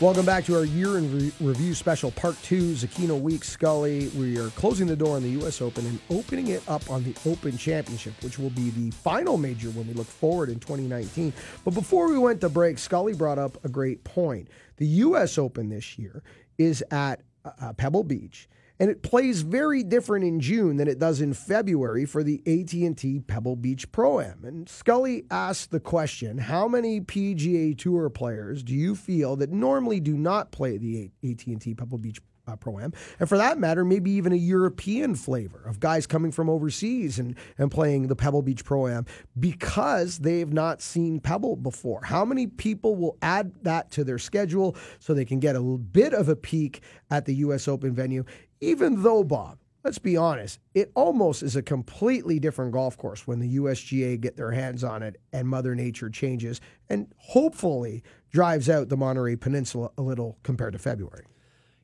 Speaker 2: Welcome back to our year in re- review special, part two, Zecchino Week Scully. We are closing the door on the U.S. Open and opening it up on the Open Championship, which will be the final major when we look forward in 2019. But before we went to break, Scully brought up a great point. The U.S. Open this year is at uh, Pebble Beach. And it plays very different in June than it does in February for the AT&T Pebble Beach Pro-Am. And Scully asked the question, how many PGA Tour players do you feel that normally do not play the AT&T Pebble Beach uh, Pro-Am? And for that matter, maybe even a European flavor of guys coming from overseas and, and playing the Pebble Beach Pro-Am because they've not seen Pebble before. How many people will add that to their schedule so they can get a little bit of a peek at the U.S. Open venue? Even though, Bob, let's be honest, it almost is a completely different golf course when the USGA get their hands on it and Mother Nature changes and hopefully drives out the Monterey Peninsula a little compared to February.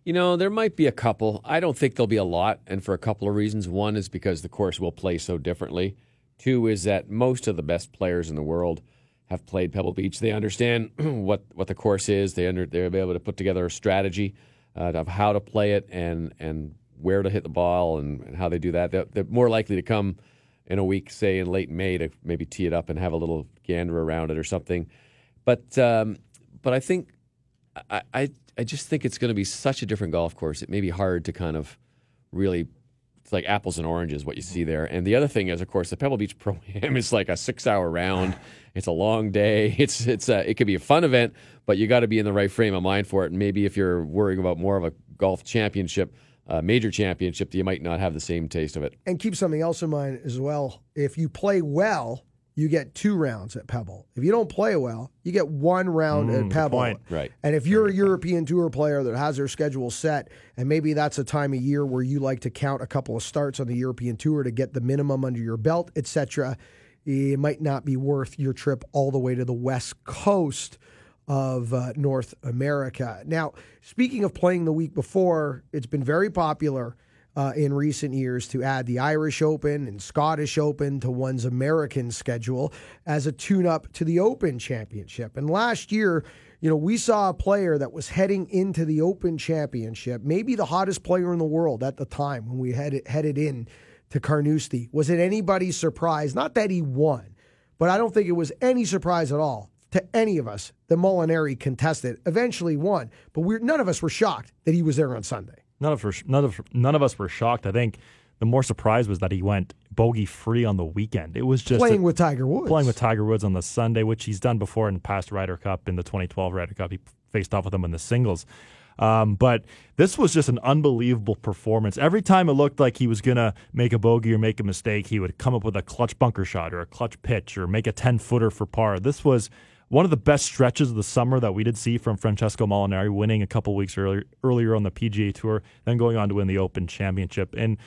Speaker 3: You know, there might be a couple. I don't think there'll be a lot, and for a couple of reasons. One is because the course will play so differently. Two is that most of the best players in the world have played Pebble Beach. They understand what, what the course is. They under, they'll be able to put together a strategy uh, of how to play it and and where to hit the ball and, and how they do that. They're, they're more likely to come in a week, say in late May, to maybe tee it up and have a little gander around it or something. But um, but I think I, I I just think it's going to be such a different golf course. It may be hard to kind of really. It's like apples and oranges what you see there. And the other thing is, of course, the Pebble Beach Pro Am is like a six-hour round. It's a long day. It's it's a, it could be a fun event, but you got to be in the right frame of mind for it. And maybe if you're worrying about more of a golf championship, uh, major championship, you might not have the same taste of it.
Speaker 2: And keep something else in mind as well. If you play well, you get two rounds at Pebble. If you don't play well, you get one round
Speaker 4: Mm,
Speaker 2: at Pebble.
Speaker 4: point.
Speaker 3: Right.
Speaker 2: And if you're a European Tour player that has their schedule set, and maybe that's a time of year where you like to count a couple of starts on the European Tour to get the minimum under your belt, etc., it might not be worth your trip all the way to the West Coast of uh, North America. Now, speaking of playing the week before, it's been very popular. Uh, in recent years to add the Irish Open and Scottish Open to one's American schedule as a tune up to the Open Championship. And last year, you know, we saw a player that was heading into the Open Championship, maybe the hottest player in the world at the time when we headed, headed in to Carnoustie. Was it anybody's surprise? Not that he won, but I don't think it was any surprise at all to any of us that Molinari contested, eventually won. But we're, none of us were shocked that he was there on Sunday.
Speaker 4: None of us, none of none of us were shocked. I think the more surprise was that he went bogey free on the weekend. It was just
Speaker 2: playing
Speaker 4: a,
Speaker 2: with Tiger Woods,
Speaker 4: playing with Tiger Woods on the Sunday, which he's done before in past Ryder Cup in the 2012 Ryder Cup. He faced off with him in the singles. Um, but this was just an unbelievable performance. Every time it looked like he was going to make a bogey or make a mistake, he would come up with a clutch bunker shot or a clutch pitch or make a 10 footer for par. This was one of the best stretches of the summer that we did see from Francesco Molinari, winning a couple weeks earlier earlier on the PGA Tour, then going on to win the Open Championship. And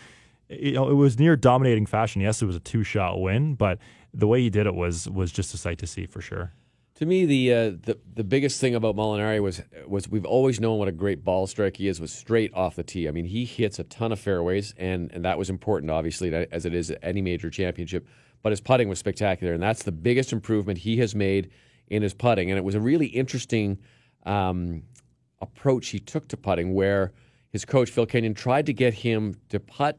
Speaker 4: you know, it was near dominating fashion. Yes, it was a two shot win, but the way he did it was was just a sight to see for sure.
Speaker 3: To me, the uh, the the biggest thing about Molinari was was we've always known what a great ball strike he is. Was straight off the tee. I mean, he hits a ton of fairways, and and that was important, obviously, as it is at any major championship. But his putting was spectacular, and that's the biggest improvement he has made in his putting. And it was a really interesting um, approach he took to putting, where his coach, Phil Kenyon, tried to get him to putt,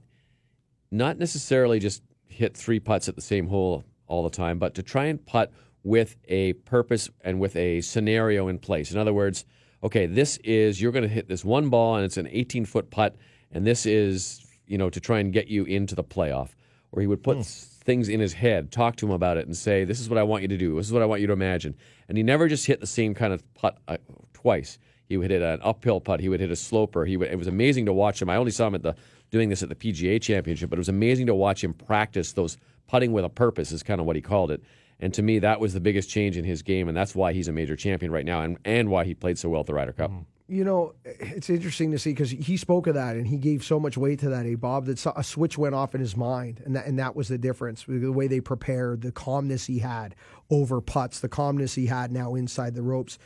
Speaker 3: not necessarily just hit three putts at the same hole all the time, but to try and putt with a purpose and with a scenario in place. In other words, okay, this is, you're going to hit this one ball and it's an 18 foot putt, and this is, you know, to try and get you into the playoff. Or he would put. Hmm things in his head, talk to him about it, and say, "This is what I want you to do. This is what I want you to imagine." And he never just hit the same kind of putt uh, twice. He would hit an uphill putt. He would hit a sloper. He would, it was amazing to watch him. I only saw him at the doing this at the PGA Championship, but it was amazing to watch him practice those putting with a purpose. Is kind of what he called it. And to me, that was the biggest change in his game, and that's why he's a major champion right now, and, and why he played so well at the Ryder Cup. Mm
Speaker 2: you know, eh, it's interesting to see because he spoke of that and he gave so much weight to that. A Bob, that a switch went off in his mind, and that and that was the difference. The way they prepared, the calmness he had over putts, the calmness he had now inside the ropes.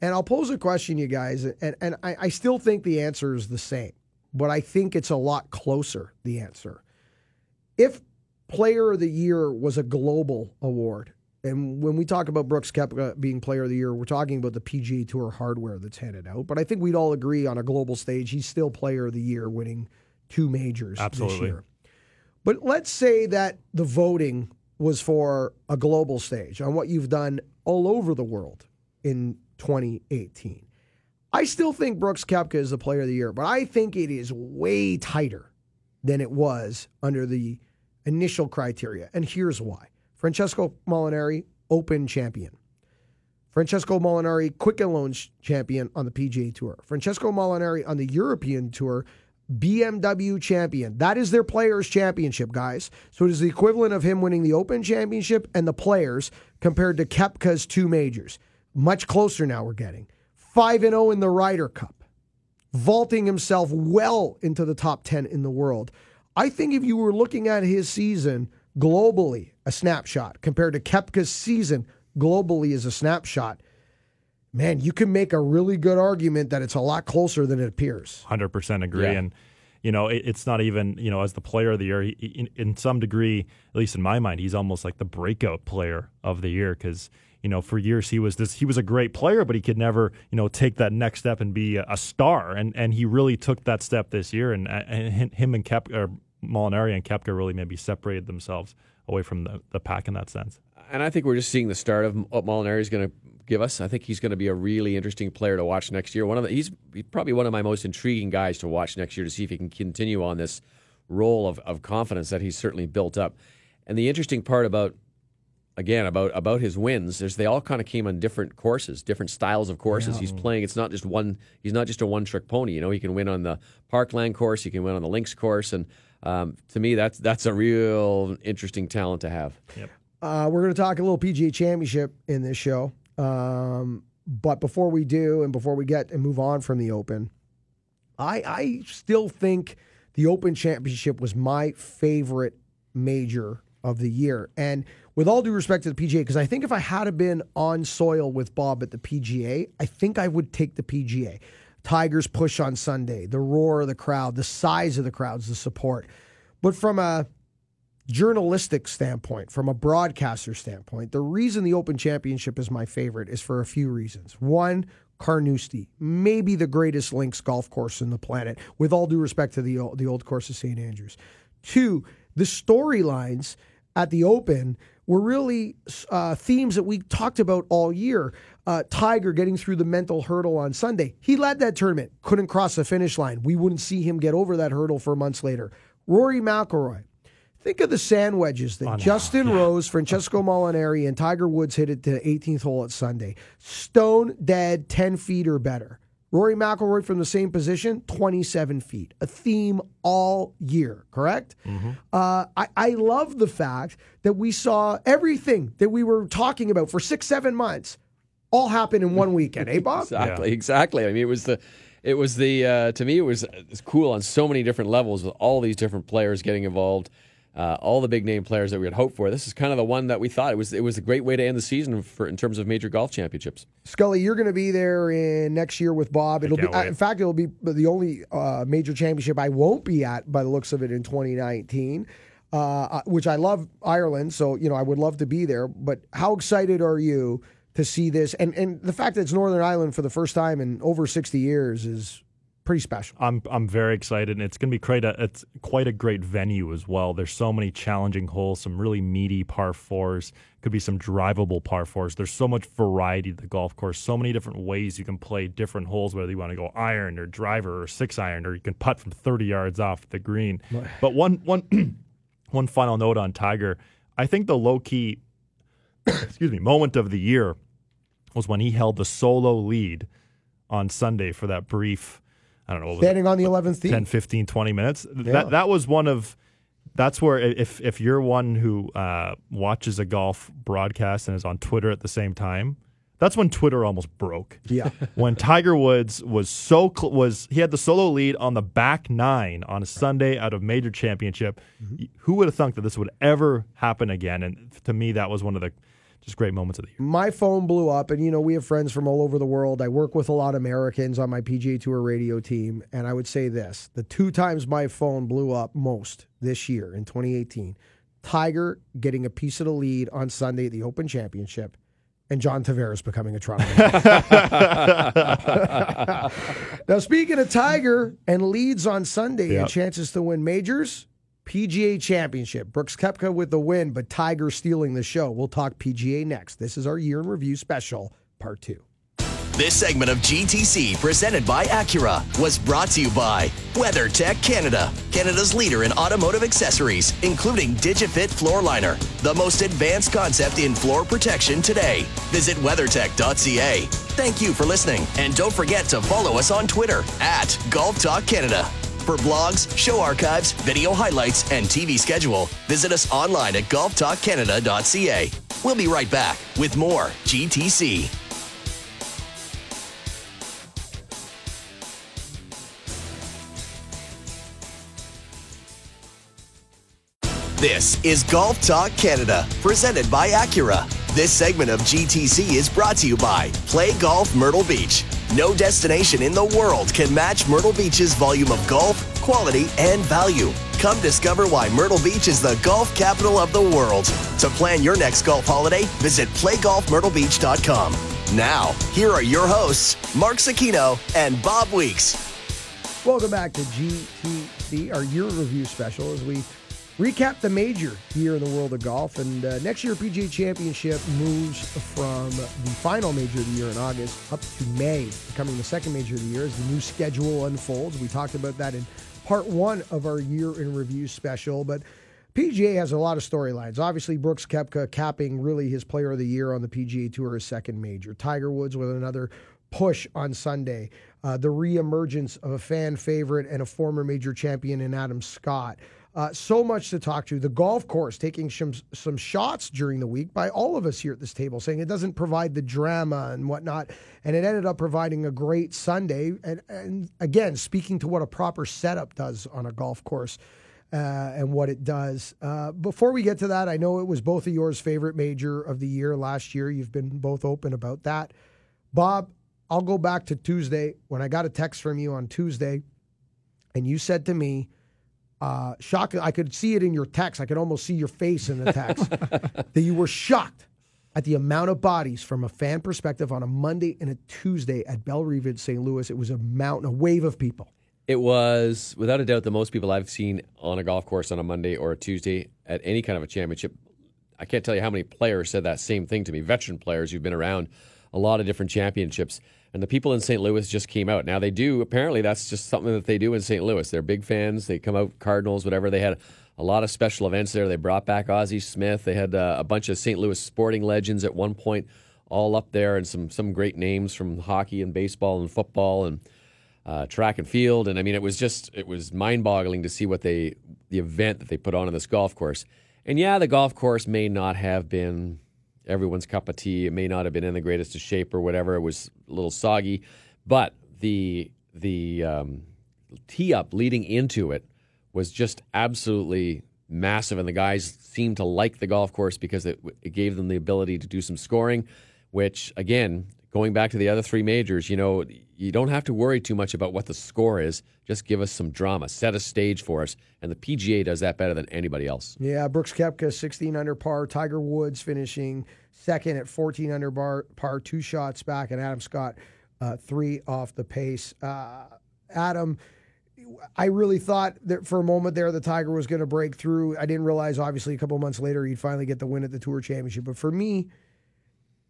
Speaker 2: And I'll pose a question, you guys, and and I, I still think the answer is the same, but I think it's a lot closer. The answer, if Player of the Year was a global award, and when we talk about Brooks Koepka being player of the year, we're talking about the PGA Tour hardware that's handed out. But I think we'd all agree on a global stage, he's still player of the year, winning two majors
Speaker 4: Absolutely.
Speaker 2: this year. But let's say that the voting was for a global stage on what you've done all over the world in 2018. I still think Brooks Koepka is the player of the year, but I think it is way tighter than it was under the initial criteria. And here's why. Francesco Molinari, Open champion. Francesco Molinari, Quicken Loans champion on the PGA Tour. Francesco Molinari on the European Tour, BMW champion. That is their Players Championship, guys. So it is the equivalent of him winning the Open Championship and the Players compared to Koepka's two majors. Much closer now we're getting. 5 0 in the Ryder Cup, vaulting himself well into the top 10 in the world. I think if you were looking at his season globally, a snapshot compared to Koepka's season globally as a snapshot, man, you can make a really good argument that it's a lot closer than it appears.
Speaker 4: 100% agree. Yeah. And, you know, it, it's not even, you know, as the player of the year, he, in, in some degree, at least in my mind, he's almost like the breakout player of the year because, you know, for years he was this, he was a great player, but he could never, you know, take that next step and be a, a star. And, and he really took that step this year. And, and him and Kep, or Molinari and Kepka really maybe separated themselves away from the, the pack in that sense.
Speaker 3: And I think we're just seeing the start of what Molinari is going to give us. I think he's going to be a really interesting player to watch next year. One of the, he's probably one of my most intriguing guys to watch next year to see if he can continue on this role of, of confidence that he's certainly built up. And the interesting part about again about about his wins is they all kind of came on different courses, different styles of courses. Yeah. He's playing. It's not just one. He's not just a one trick pony. You know, he can win on the Parkland course. He can win on the Links course, and um, to me, that's that's a real interesting talent to have.
Speaker 2: Yep. Uh, we're going to talk a little PGA Championship in this show, um, but before we do, and before we get and move on from the Open, I I still think the Open Championship was my favorite major of the year, and with all due respect to the PGA, because I think if I had been on soil with Bob at the PGA, I think I would take the PGA. Tigers push on Sunday, the roar of the crowd, the size of the crowds, the support. But from a journalistic standpoint, from a broadcaster standpoint, the reason the Open Championship is my favorite is for a few reasons. One, Carnoustie, maybe the greatest links golf course in the planet, with all due respect to the, the old course of St. Andrews. Two, the storylines at the Open were really uh, themes that we talked about all year. Uh, Tiger getting through the mental hurdle on Sunday. He led that tournament, couldn't cross the finish line. We wouldn't see him get over that hurdle for months later. Rory McIlroy. Think of the sand wedges that oh, no. Justin yeah. Rose, Francesco Molinari, and Tiger Woods hit at the 18th hole at Sunday. Stone dead, 10 feet or better. Rory McIlroy from the same position, 27 feet. A theme all year, correct? Mm-hmm. Uh, I, I love the fact that we saw everything that we were talking about for six, seven months all happened in one weekend, eh, Bob?
Speaker 3: exactly, yeah. exactly. I mean, it was the, it was the, uh, to me, it was, it was cool on so many different levels with all these different players getting involved uh, all the big name players that we had hoped for. This is kind of the one that we thought it was. It was a great way to end the season for in terms of major golf championships.
Speaker 2: Scully, you're going to be there in next year with Bob. It'll be, wait. in fact, it'll be the only uh, major championship I won't be at by the looks of it in 2019. Uh, uh, which I love Ireland, so you know I would love to be there. But how excited are you to see this? And and the fact that it's Northern Ireland for the first time in over 60 years is pretty special.
Speaker 4: I'm I'm very excited, and it's going to be quite a it's quite a great venue as well. There's so many challenging holes, some really meaty par fours. Could be some drivable par fours. There's so much variety to the golf course. So many different ways you can play different holes, whether you want to go iron or driver or six iron, or you can putt from 30 yards off the green. but one one one final note on Tiger. I think the low key, excuse me, moment of the year was when he held the solo lead on Sunday for that brief I don't know.
Speaker 2: Standing on the 11th tee.
Speaker 4: 10, 15, 20 minutes. Yeah. That that was one of that's where if if you're one who uh, watches a golf broadcast and is on Twitter at the same time, that's when Twitter almost broke.
Speaker 2: Yeah.
Speaker 4: when Tiger Woods was so cl- was he had the solo lead on the back nine on a Sunday out of major championship. Mm-hmm. Who would have thunk that this would ever happen again? And to me, that was one of the just great moments of the year.
Speaker 2: My phone blew up, and you know we have friends from all over the world. I work with a lot of Americans on my PGA Tour radio team, and I would say this: the two times my phone blew up most this year in 2018, Tiger getting a piece of the lead on Sunday at the Open Championship, and John Tavares becoming a Toronto. now, speaking of Tiger and leads on Sunday yep. and chances to win majors, PGA Championship. Brooks Koepka with the win, but Tiger stealing the show. We'll talk PGA next. This is our year in review special, part two.
Speaker 1: This segment of GTC, presented by Acura, was brought to you by WeatherTech Canada, Canada's leader in automotive accessories, including DigiFit Floor Liner, the most advanced concept in floor protection today. Visit WeatherTech.ca. Thank you for listening, and don't forget to follow us on Twitter at Golf Talk Canada. For blogs, show archives, video highlights, and TV schedule, visit us online at golftalkcanada.ca. We'll be right back with more GTC. This is Golf Talk Canada, presented by Acura. This segment of GTC is brought to you by Play Golf Myrtle Beach. No destination in the world can match Myrtle Beach's volume of golf, quality, and value. Come discover why Myrtle Beach is the golf capital of the world. To plan your next golf holiday, visit playgolfmyrtlebeach.com. Now, here are your hosts, Mark Zecchino and Bob Weeks.
Speaker 2: Welcome back to GTC, our year review special, as we recap the major year in the world of golf. And uh, next year, PGA Championship moves from the final major of the year in August up to May, becoming the second major of the year as the new schedule unfolds. We talked about that in part one of our year in review special. But PGA has a lot of storylines. Obviously, Brooks Koepka capping really his player of the year on the PGA Tour, his second major. Tiger Woods with another push on Sunday. Uh, the reemergence of a fan favorite and a former major champion in Adam Scott. Uh, so much to talk to. The golf course taking some, some shots during the week by all of us here at this table, saying it doesn't provide the drama and whatnot. And it ended up providing a great Sunday. And, and again, speaking to what a proper setup does on a golf course. Uh, and what it does. Uh, before we get to that, I know it was both of yours favorite major of the year last year. You've been both open about that. Bob, I'll go back to Tuesday when I got a text from you on Tuesday, and you said to me, uh, shocked. I could see it in your text. I could almost see your face in the text that you were shocked at the amount of bodies from a fan perspective on a Monday and a Tuesday at Bellerive in St. Louis. It was a mountain, a wave of people.
Speaker 3: It was without a doubt the most people I've seen on a golf course on a Monday or a Tuesday at any kind of a championship. I can't tell you how many players said that same thing to me. Veteran players who've been around a lot of different championships. And the people in St. Louis just came out. Now they do. Apparently, that's just something that they do in St. Louis. They're big fans. They come out Cardinals, whatever. They had a lot of special events there. They brought back Ozzie Smith. They had uh, a bunch of St. Louis sporting legends at one point, all up there, and some some great names from hockey and baseball and football and uh, track and field. And I mean, it was just it was mind boggling to see what they the event that they put on in this golf course. And yeah, the golf course may not have been everyone's cup of tea. It may not have been in the greatest of shape or whatever. It was a little soggy, but the the um, tee up leading into it was just absolutely massive, and the guys seemed to like the golf course because it, it gave them the ability to do some scoring. Which again, going back to the other three majors, you know, you don't have to worry too much about what the score is. Just give us some drama, set a stage for us, and the PGA does that better than anybody else.
Speaker 2: Yeah, Brooks Koepka, 16 under par. Tiger Woods finishing second at 14 under bar, par, two shots back, and Adam Scott, uh, three off the pace. Uh, Adam, I really thought that for a moment there the Tiger was going to break through. I didn't realize, obviously, a couple months later he'd finally get the win at the Tour Championship. But for me,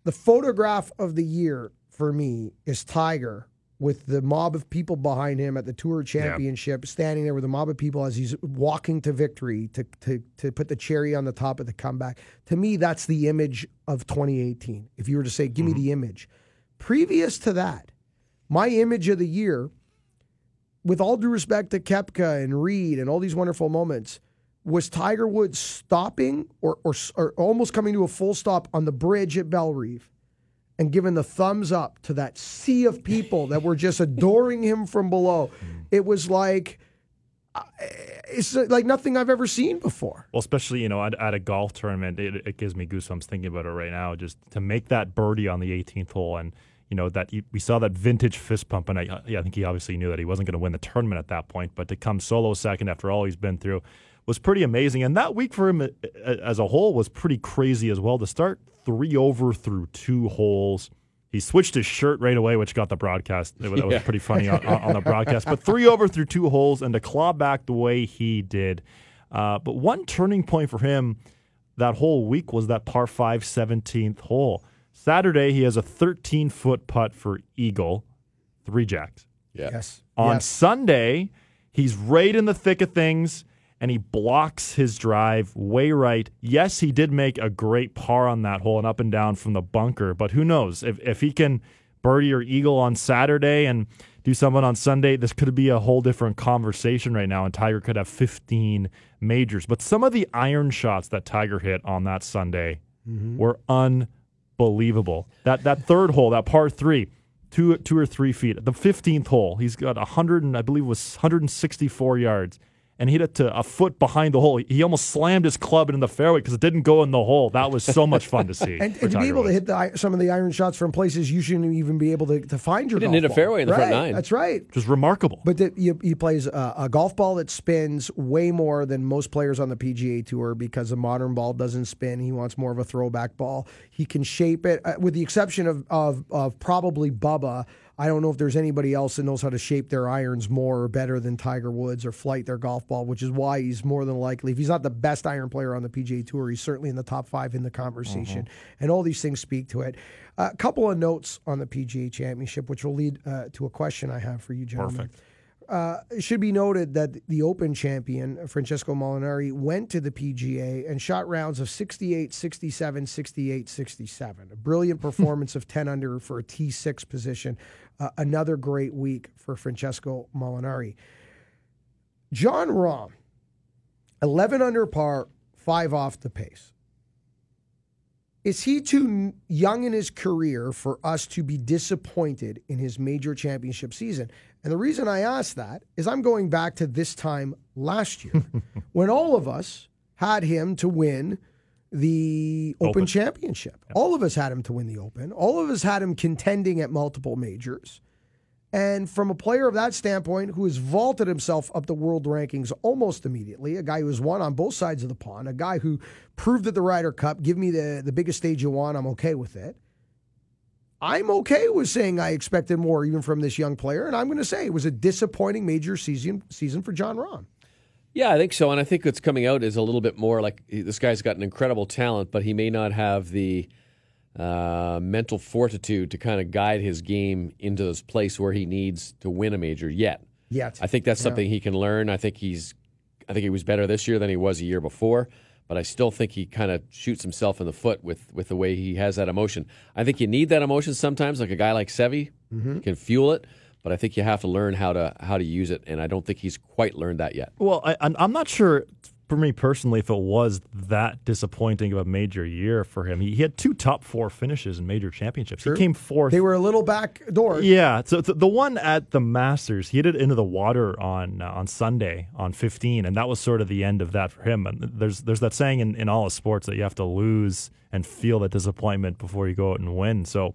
Speaker 2: the photograph of the year for me is Tiger with the mob of people behind him at the Tour Championship, standing there with a mob of people as he's walking to victory to, to, to put the cherry on the top of the comeback. To me, that's the image of 2018. If you were to say, give mm-hmm. me the image. Previous to that, my image of the year, with all due respect to Koepka and Reed and all these wonderful moments, was Tiger Woods stopping or, or, or almost coming to a full stop on the bridge at Bellerive and giving the thumbs up to that sea of people that were just adoring him from below. It was like uh, it's like nothing I've ever seen before.
Speaker 4: Well, especially you know at, at a golf tournament, it, it, gives me goosebumps thinking about it right now. Just to make that birdie on the 18th hole, and you know that we saw that vintage fist pump, and I, yeah, I think he obviously knew that he wasn't going to win the tournament at that point, but to come solo second after all he's been through was pretty amazing. And that week for him uh, uh, as a whole was pretty crazy as well. To start three over through two holes. He switched his shirt right away, which got the broadcast. That was pretty funny on, on, the broadcast. But three over through two holes and to claw back the way he did. Uh, but one turning point for him that whole week was that par 5 17th hole. Saturday, he has a 13 foot putt for Eagle, three jacks.
Speaker 2: Yeah. Yes.
Speaker 4: On
Speaker 2: yes.
Speaker 4: Sunday, he's right in the thick of things and he blocks his drive way right. Yes, he did make a great par on that hole and up and down from the bunker, but who knows if if he can birdie or eagle on Saturday and do something on Sunday, this could be a whole different conversation right now, and Tiger could have 15 majors. But some of the iron shots that Tiger hit on that Sunday mm-hmm. were unbelievable. That that third hole, that par three, two two or three feet. The 15th hole, he's got 100 and I believe was 164 yards and hit it to a foot behind the hole. He almost slammed his club into the fairway because it didn't go in the hole. That was so much fun to see.
Speaker 2: and, and to be able to hit the, some of the iron shots from places you shouldn't even be able to, to find your.
Speaker 3: He didn't hit
Speaker 2: ball.
Speaker 3: a fairway in the
Speaker 2: right,
Speaker 3: front nine.
Speaker 2: That's right.
Speaker 4: Just remarkable.
Speaker 2: But the, he, he, plays a, a, golf ball that spins way more than most players on the PGA Tour because a modern ball doesn't spin. He wants more of a throwback ball. He can shape it, uh, with the exception of, of, of probably Bubba I don't know if there's anybody else that knows how to shape their irons more or better than Tiger Woods or flight their golf ball, which is why he's more than likely, if he's not the best iron player on the PGA Tour, he's certainly in the top five in the conversation. Mm-hmm. And all these things speak to it. A uh, couple of notes on the PGA Championship, which will lead uh, to a question I have for you, gentlemen.
Speaker 4: Perfect.
Speaker 2: Uh, it should be noted that the Open champion, Francesco Molinari, went to the PGA and shot rounds of 68, 67, 68, 67. A brilliant performance of 10 under for a T6 position. Uh, another great week for Francesco Molinari. Jon Rahm, 11 under par, five off the pace. Is he too young in his career for us to be disappointed in his major championship season? And the reason I ask that is I'm going back to this time last year when all of us had him to win the Open,
Speaker 4: Open.
Speaker 2: Championship. All of us had him to win the Open. All of us had him contending at multiple majors. And from a player of that standpoint who has vaulted himself up the world rankings almost immediately, a guy who has won on both sides of the pond, a guy who proved at the Ryder Cup, give me the, the biggest stage you want, I'm okay with it. I'm okay with saying I expected more even from this young player, and I'm going to say it was a disappointing major season season for Jon Rahm.
Speaker 3: Yeah, I think so. And I think what's coming out is a little bit more like this guy's got an incredible talent, but he may not have the uh, mental fortitude to kind of guide his game into this place where he needs to win a major yet.
Speaker 2: Yet.
Speaker 3: I think that's something he can learn. I think he's, I think he was better this year than he was a year before. But I still think he kind of shoots himself in the foot with with the way he has that emotion. I think you need that emotion sometimes, like a guy like Seve
Speaker 2: Mm-hmm.
Speaker 3: can fuel it. But I think you have to learn how to how to use it, and I don't think he's quite learned that yet.
Speaker 4: Well, I, I'm I'm not sure for me personally if it was that disappointing of a major year for him. He, he had two top four finishes in major championships.
Speaker 2: True.
Speaker 4: He came fourth.
Speaker 2: They were a little back door.
Speaker 4: Yeah, so th- the one at the Masters, he hit it into the water on uh, on Sunday on 15, and that was sort of the end of that for him. And there's there's that saying in, in all of sports that you have to lose and feel that disappointment before you go out and win. So.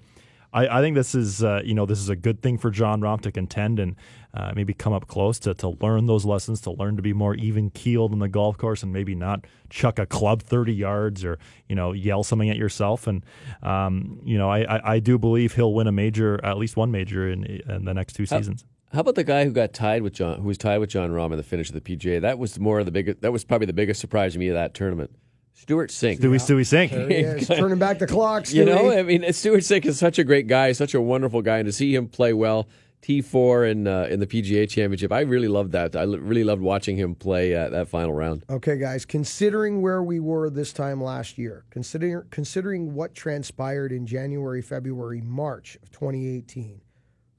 Speaker 4: I, I think this is uh, you know this is a good thing for Jon Rahm to contend and uh, maybe come up close to, to learn those lessons to learn to be more even keeled in the golf course and maybe not chuck a club 30 yards or you know yell something at yourself and um, you know I, I, I do believe he'll win a major at least one major in, in the next two seasons.
Speaker 3: How about the guy who got tied with Jon, who was tied with Jon Rahm in the finish of the PGA? That was more of the biggest. That was probably the biggest surprise to me of that tournament. Stewart Cink.
Speaker 4: Stewie Stewie Cink.
Speaker 2: There he is, turning back the clock.
Speaker 3: You know, I mean, Stewart Cink is such a great guy, such a wonderful guy, and to see him play well, T four in uh, in the PGA Championship, I really loved that. I l- really loved watching him play uh, that final round.
Speaker 2: Okay, guys, considering where we were this time last year, considering considering what transpired in January, February, March of 2018,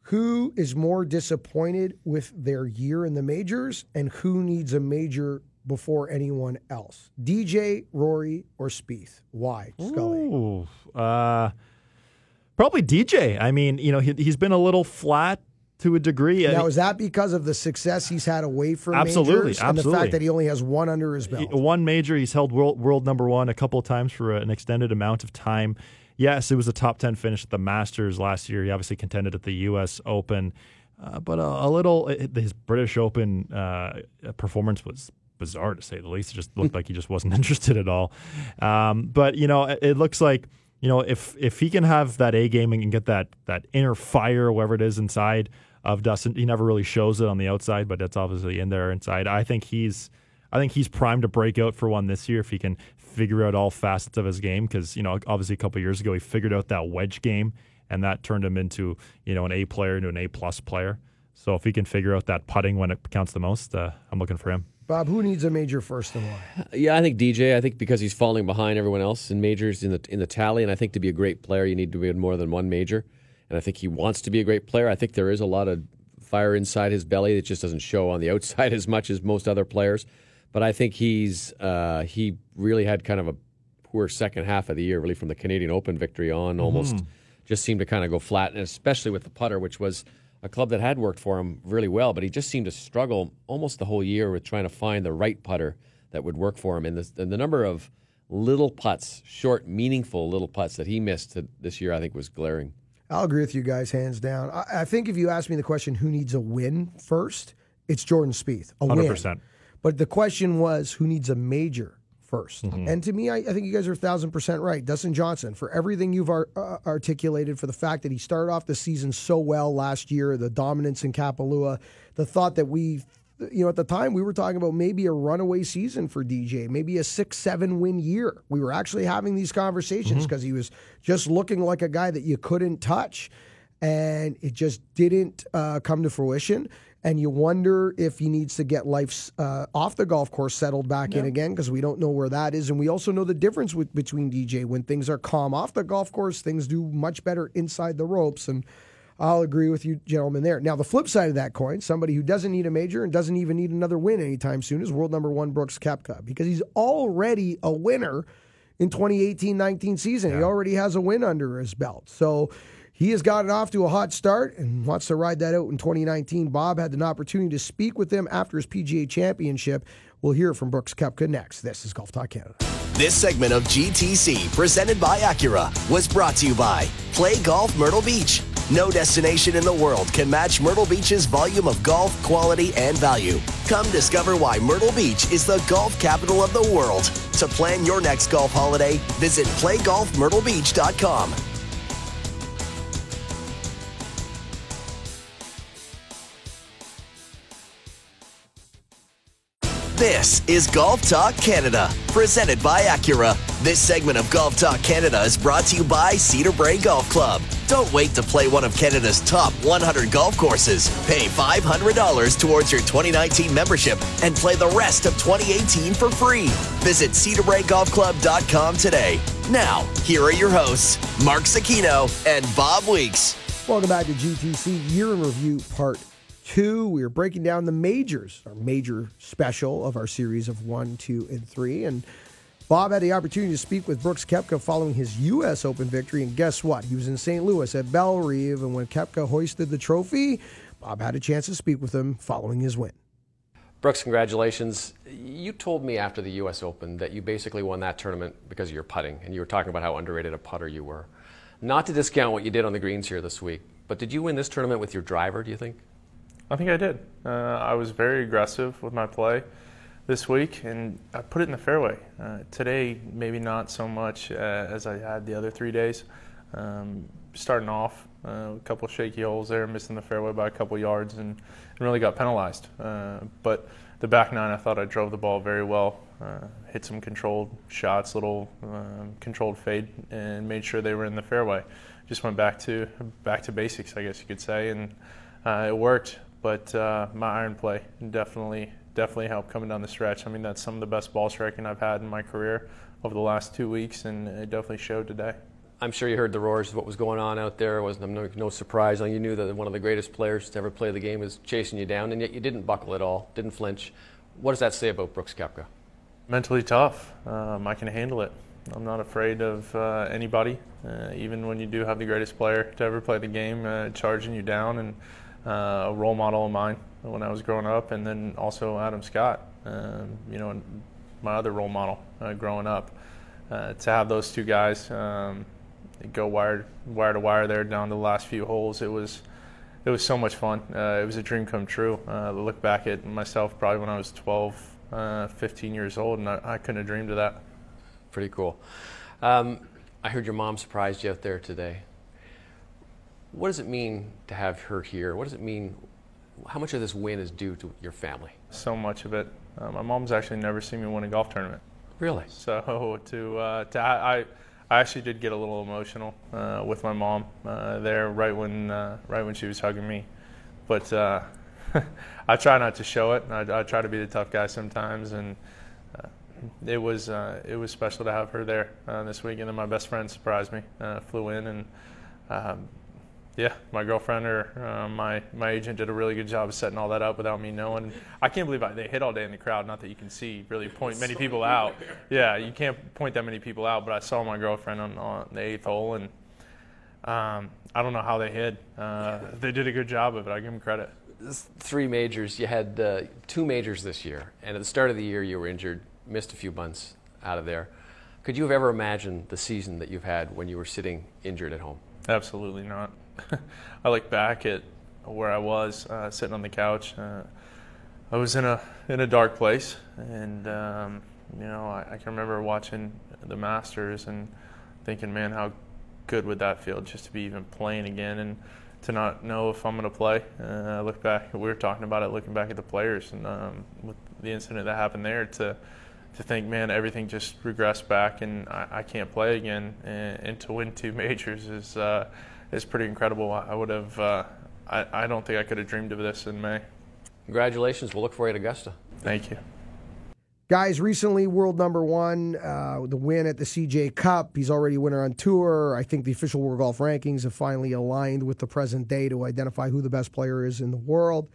Speaker 2: who is more disappointed with their year in the majors and who needs a major before anyone else? DJ, Rory, or Spieth? Why, Scully?
Speaker 4: Ooh, uh, probably DJ. I mean, you know, he, he's been a little flat to a degree.
Speaker 2: Now, is that because of the success he's had away from
Speaker 4: Absolutely,
Speaker 2: majors and the fact that he only has one under his belt?
Speaker 4: one major, he's held world, world number one a couple of times for an extended amount of time. Yes, it was a top 10 finish at the Masters last year. He obviously contended at the U.S. Open, uh, but a, a little, his British Open uh, performance was bizarre to say the least. It just looked like he just wasn't interested at all. Um, but, you know, it, it looks like, you know, if if he can have that A game and get that that inner fire, whatever it is inside of Dustin, he never really shows it on the outside, but that's obviously in there inside. I think he's I think he's primed to break out for one this year if he can figure out all facets of his game. Because you know, obviously, a couple years ago, he figured out that wedge game, and that turned him into you know an A player into an A plus player. So if he can figure out that putting when it counts the most, uh, I'm looking for him.
Speaker 2: Bob, who needs a major first and why?
Speaker 3: Yeah, I think DJ. I think because he's falling behind everyone else in majors in the in the tally, and I think to be a great player, you need to win more than one major. And I think he wants to be a great player. I think there is a lot of fire inside his belly that just doesn't show on the outside as much as most other players. But I think he's uh, he really had kind of a poor second half of the year, really from the Canadian Open victory on. Almost just seemed to kind of go flat, and especially with the putter, which was a club that had worked for him really well, but he just seemed to struggle almost the whole year with trying to find the right putter that would work for him. And the, and the number of little putts, short, meaningful little putts that he missed this year, I think was glaring.
Speaker 2: I'll agree with you guys, hands down. I, I think if you ask me the question, who needs a win first, it's Jordan Spieth. A win.
Speaker 4: 100%.
Speaker 2: But the question was, who needs a major 1st
Speaker 4: Mm-hmm.
Speaker 2: And to me, I, I think you guys are a thousand percent right. Dustin Johnson, for everything you've ar- uh, articulated, for the fact that he started off the season so well last year, the dominance in Kapalua, the thought that we, you know, at the time we were talking about maybe a runaway season for DJ, maybe a six, seven win year. We were actually having these conversations because he was just looking like a guy that you couldn't touch. And it just didn't uh, come to fruition and you wonder if he needs to get life uh, off the golf course settled back in again because we don't know where that is, and we also know the difference with, between DJ when things are calm off the golf course, things do much better inside the ropes, and I'll agree with you, gentlemen. There. Now, the flip side of that coin, somebody who doesn't need a major and doesn't even need another win anytime soon, is world number one Brooks Koepka because he's already a winner in 2018-19 season. He already has a win under his belt, so He has gotten off to a hot start and wants to ride that out in 2019. Bob had an opportunity to speak with him after his PGA championship. We'll hear from Brooks Koepka next. This is Golf Talk Canada.
Speaker 1: This segment of GTC, presented by Acura, was brought to you by Play Golf Myrtle Beach. No destination in the world can match Myrtle Beach's volume of golf, quality, and value. Come discover why Myrtle Beach is the golf capital of the world. To plan your next golf holiday, visit playgolfmyrtlebeach.com. This is Golf Talk Canada, presented by Acura. This segment of Golf Talk Canada is brought to you by Cedar Brae Golf Club. Don't wait to play one of Canada's top 100 golf courses. Pay $500 towards your 2019 membership and play the rest of 2018 for free. Visit cedarbraegolfclub.com today. Now, here are your hosts, Mark Zecchino and Bob Weeks.
Speaker 2: Welcome back to GTC Year in Review Part 2. We are breaking down the majors, our major special of our series of 1, 2, and 3. And Bob had the opportunity to speak with Brooks Koepka following his U.S. Open victory. And guess what? He was in St. Louis at Bellerive. And when Koepka hoisted the trophy, Bob had a chance to speak with him following his win.
Speaker 3: Brooks, congratulations. You told me after the U.S. Open that you basically won that tournament because of your putting, and you were talking about how underrated a putter you were. Not to discount what you did on the greens here this week, but did you win this tournament with your driver, do you think?
Speaker 5: I think I did. Uh, I was very aggressive with my play this week, and I put it in the fairway. Uh, today, maybe not so much uh, as I had the other three days. Um, starting off, uh, a couple shaky holes there, missing the fairway by a couple yards, and, and really got penalized. Uh, but the back nine, I thought I drove the ball very well. Uh, hit some controlled shots, little um, controlled fade, and made sure they were in the fairway. Just went back to back to basics, I guess you could say, and it worked but uh, my iron play definitely definitely helped coming down the stretch. I mean, that's some of the best ball striking I've had in my career over the last two weeks, and it definitely showed today.
Speaker 3: I'm sure you heard the roars of what was going on out there. It was no, no surprise. You knew that one of the greatest players to ever play the game was chasing you down, and yet you didn't buckle at all, didn't flinch. What does that say about Brooks Koepka?
Speaker 5: Mentally tough. Um, I can handle it. I'm not afraid of uh, anybody, uh, even when you do have the greatest player to ever play the game uh, charging you down and uh, a role model of mine when I was growing up, and then also Adam Scott, um, you know, my other role model uh, growing up. Uh, to have those two guys um, go wire wire to wire there down to the last few holes, it was it was so much fun. Uh, it was a dream come true. Uh, look back at myself probably when I was 12, uh, 15 years old, and I, I, couldn't have dreamed of that.
Speaker 3: Pretty cool. Um, I heard your mom surprised you out there today. What does it mean to have her here? What does it mean? How much of this win is due to your family?
Speaker 5: So much of it. Uh, my mom's actually never seen me win a golf tournament.
Speaker 3: Really?
Speaker 5: So to, uh, to I, I actually did get a little emotional uh, with my mom uh, there right when uh, right when she was hugging me, but uh, I try not to show it. I, I, try to be the tough guy sometimes, and it was it was special to have her there this weekend. And my best friend surprised me, flew in and. Um, yeah, my girlfriend or uh, my my agent did a really good job of setting all that up without me knowing. I can't believe I, they hit all day in the crowd. Not that you can see really point many people out. Yeah, you can't point that many people out. But I saw my girlfriend on, on the eighth hole, and um, I don't know how they hid. Uh, they did a good job of it. I give them credit.
Speaker 3: Three majors. You had uh, two majors this year, and at the start of the year you were injured, missed a few months out of there. Could you have ever imagined the season that you've had when you were sitting injured at home?
Speaker 5: Absolutely not. I look back at where I was uh, sitting on the couch. Uh, I was in a in a dark place, and um, you know I, I, can remember watching the Masters and thinking, man, how good would that feel just to be even playing again and to not know if I'm going to play. Uh, I look back, we were talking about it, looking back at the players and um, with the incident that happened there to to think, man, everything just regressed back and I, I can't play again, and, and, to win two majors is uh, is pretty incredible. I would have, uh, I, I don't think I could have dreamed of this in May.
Speaker 3: Congratulations. We'll look for you at Augusta.
Speaker 5: Thank you.
Speaker 2: Guys, recently world number one, uh, the win at the CJ Cup. He's already a winner on tour. I think the official World Golf rankings have finally aligned with the present day to identify who the best player is in the world.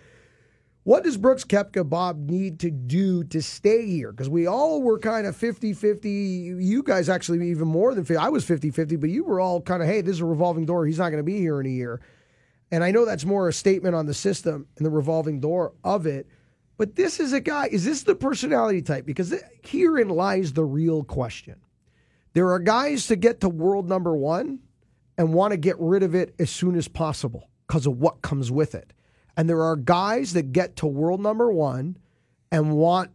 Speaker 2: What does Brooks Koepka, Bob, need to do to stay here? Because we all were kind of 50 50. You guys actually even more than 50. I was 50 50, but you were all kind of, hey, this is a revolving door. He's not going to be here in a year. And I know that's more a statement on the system and the revolving door of it. But this is a guy, is this the personality type? Because herein lies the real question. There are guys to get to world number one and want to get rid of it as soon as possible because of what comes with it. And there are guys that get to world number one and want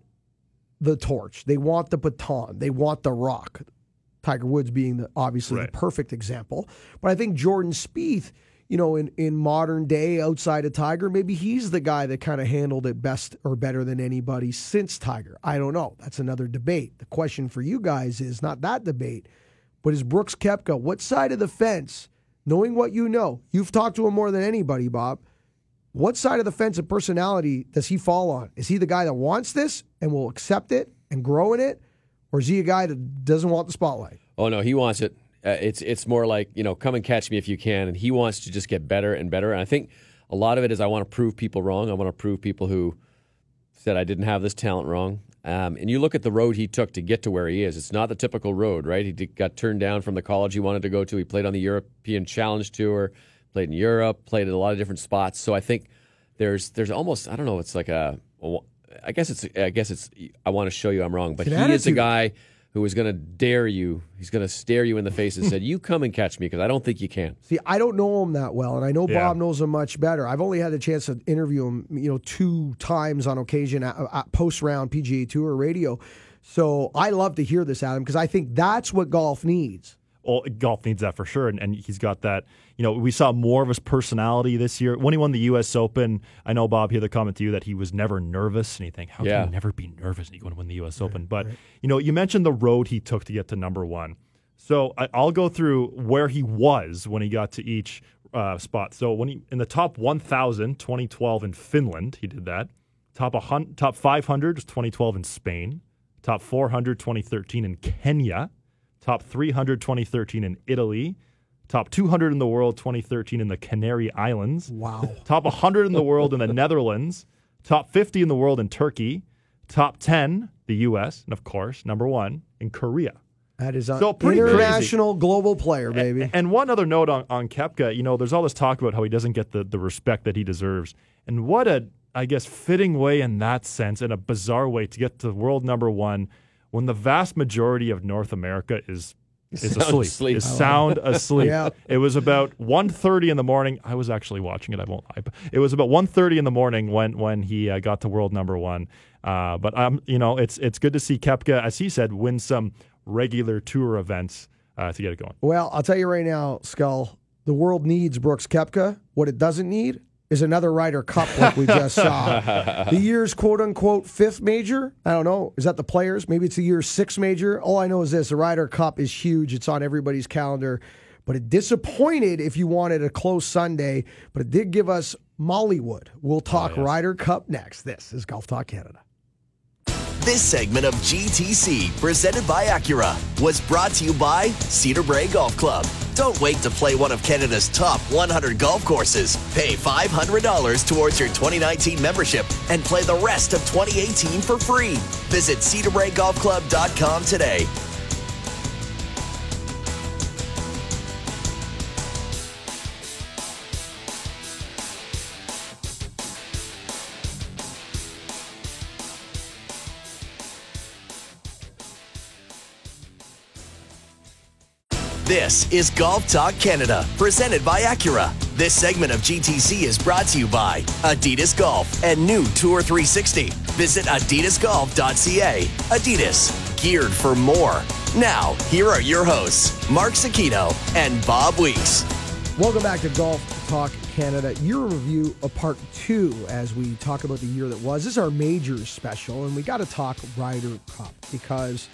Speaker 2: the torch. They want the baton. They want the rock. Tiger Woods being the, obviously right. the perfect example. But I think Jordan Spieth, you know, in, in modern day outside of Tiger, maybe he's the guy that kind of handled it best or better than anybody since Tiger. I don't know. That's another debate. The question for you guys is not that debate, but is Brooks Koepka, what side of the fence, knowing what you know, you've talked to him more than anybody, Bob what side of the fence of personality does he fall on? Is he the guy that wants this and will accept it and grow in it, or is he a guy that doesn't want the spotlight?
Speaker 3: Oh no, he wants it. Uh, it's it's more like you know, come and catch me if you can, and he wants to just get better and better. And I think a lot of it is I want to prove people wrong. I want to prove people who said I didn't have this talent wrong. Um, and you look at the road he took to get to where he is. It's not the typical road, right? He got turned down from the college he wanted to go to. He played on the European Challenge Tour played in Europe, played at a lot of different spots. So I think there's there's almost I don't know. It's like a, I guess it's I guess it's I want to show you I'm wrong, but he attitude. is a guy who is going to dare you. He's going to stare you in the face and said, "You come and catch me because I don't think you can."
Speaker 2: See, I don't know him that well, and I know yeah. Bob knows him much better. I've only had the chance to interview him, you know, two times on occasion at, at post round PGA Tour radio. So I love to hear this, Adam, because I think that's what golf needs
Speaker 4: all, golf needs that for sure. And, and he's got that. You know, we saw more of his personality this year when he won the U.S. Open. I know Bob here the comment to you that he was never nervous, and you think, how yeah. can you never be nervous when you want to win the U.S. Right, Open? But right. you know, you mentioned the road he took to get to number one. So I, will go through where he was when he got to each uh, spot. So when he in the top 1,000, 2012 in Finland, he did that. Top 100, top 500 was 2012 in Spain. Top 400, 2013 in Kenya top 300 2013 in Italy, top 200 in the world 2013 in the Canary Islands.
Speaker 2: Wow.
Speaker 4: Top 100 in the world in the Netherlands, top 50 in the world in Turkey, top 10 the US, and of course, number 1 in Korea.
Speaker 2: That is a so international
Speaker 4: crazy.
Speaker 2: global player, baby.
Speaker 4: And, and, one other note on, on Koepka, you know, there's all this talk about how he doesn't get the, the respect that he deserves. And what a, I guess, fitting way in that sense, in a bizarre way to get to world number one when the vast majority of North America is is asleep, asleep. is sound asleep. yeah. It was about 1.30 in the morning. I was actually watching it. I won't lie. but It was about 1.30 in the morning when when he uh, got to world number one. Uh, but um, you know, it's it's good to see Koepka, as he said, win some regular tour events uh, to get it going.
Speaker 2: Well, I'll tell you right now, Skull. The world needs Brooks Koepka. What it doesn't need is another Ryder Cup like we just saw. the year's quote unquote fifth major. I don't know. Is that the players? Maybe it's the year's sixth major. All I know is this the Ryder Cup is huge. It's on everybody's calendar. But it disappointed if you wanted a close Sunday, but it did give us Mollywood. We'll oh, talk oh, yes. Ryder Cup next. This is Golf Talk Canada.
Speaker 1: This segment of GTC, presented by Acura, was brought to you by Cedar Brae Golf Club. Don't wait to play one of Canada's top 100 golf courses. Pay $500 towards your 2019 membership and play the rest of 2018 for free. Visit cedarbraegolfclub.com today. This is Golf Talk Canada, presented by Acura. This segment of GTC is brought to you by Adidas Golf and new Tour 360. Visit adidasgolf.ca. Adidas, geared for more. Now, here are your hosts, Mark Zecchino and Bob Weeks.
Speaker 2: Welcome back to Golf Talk Canada, year review of part two as we talk about the year that was. This is our major special, and we got to talk Ryder Cup because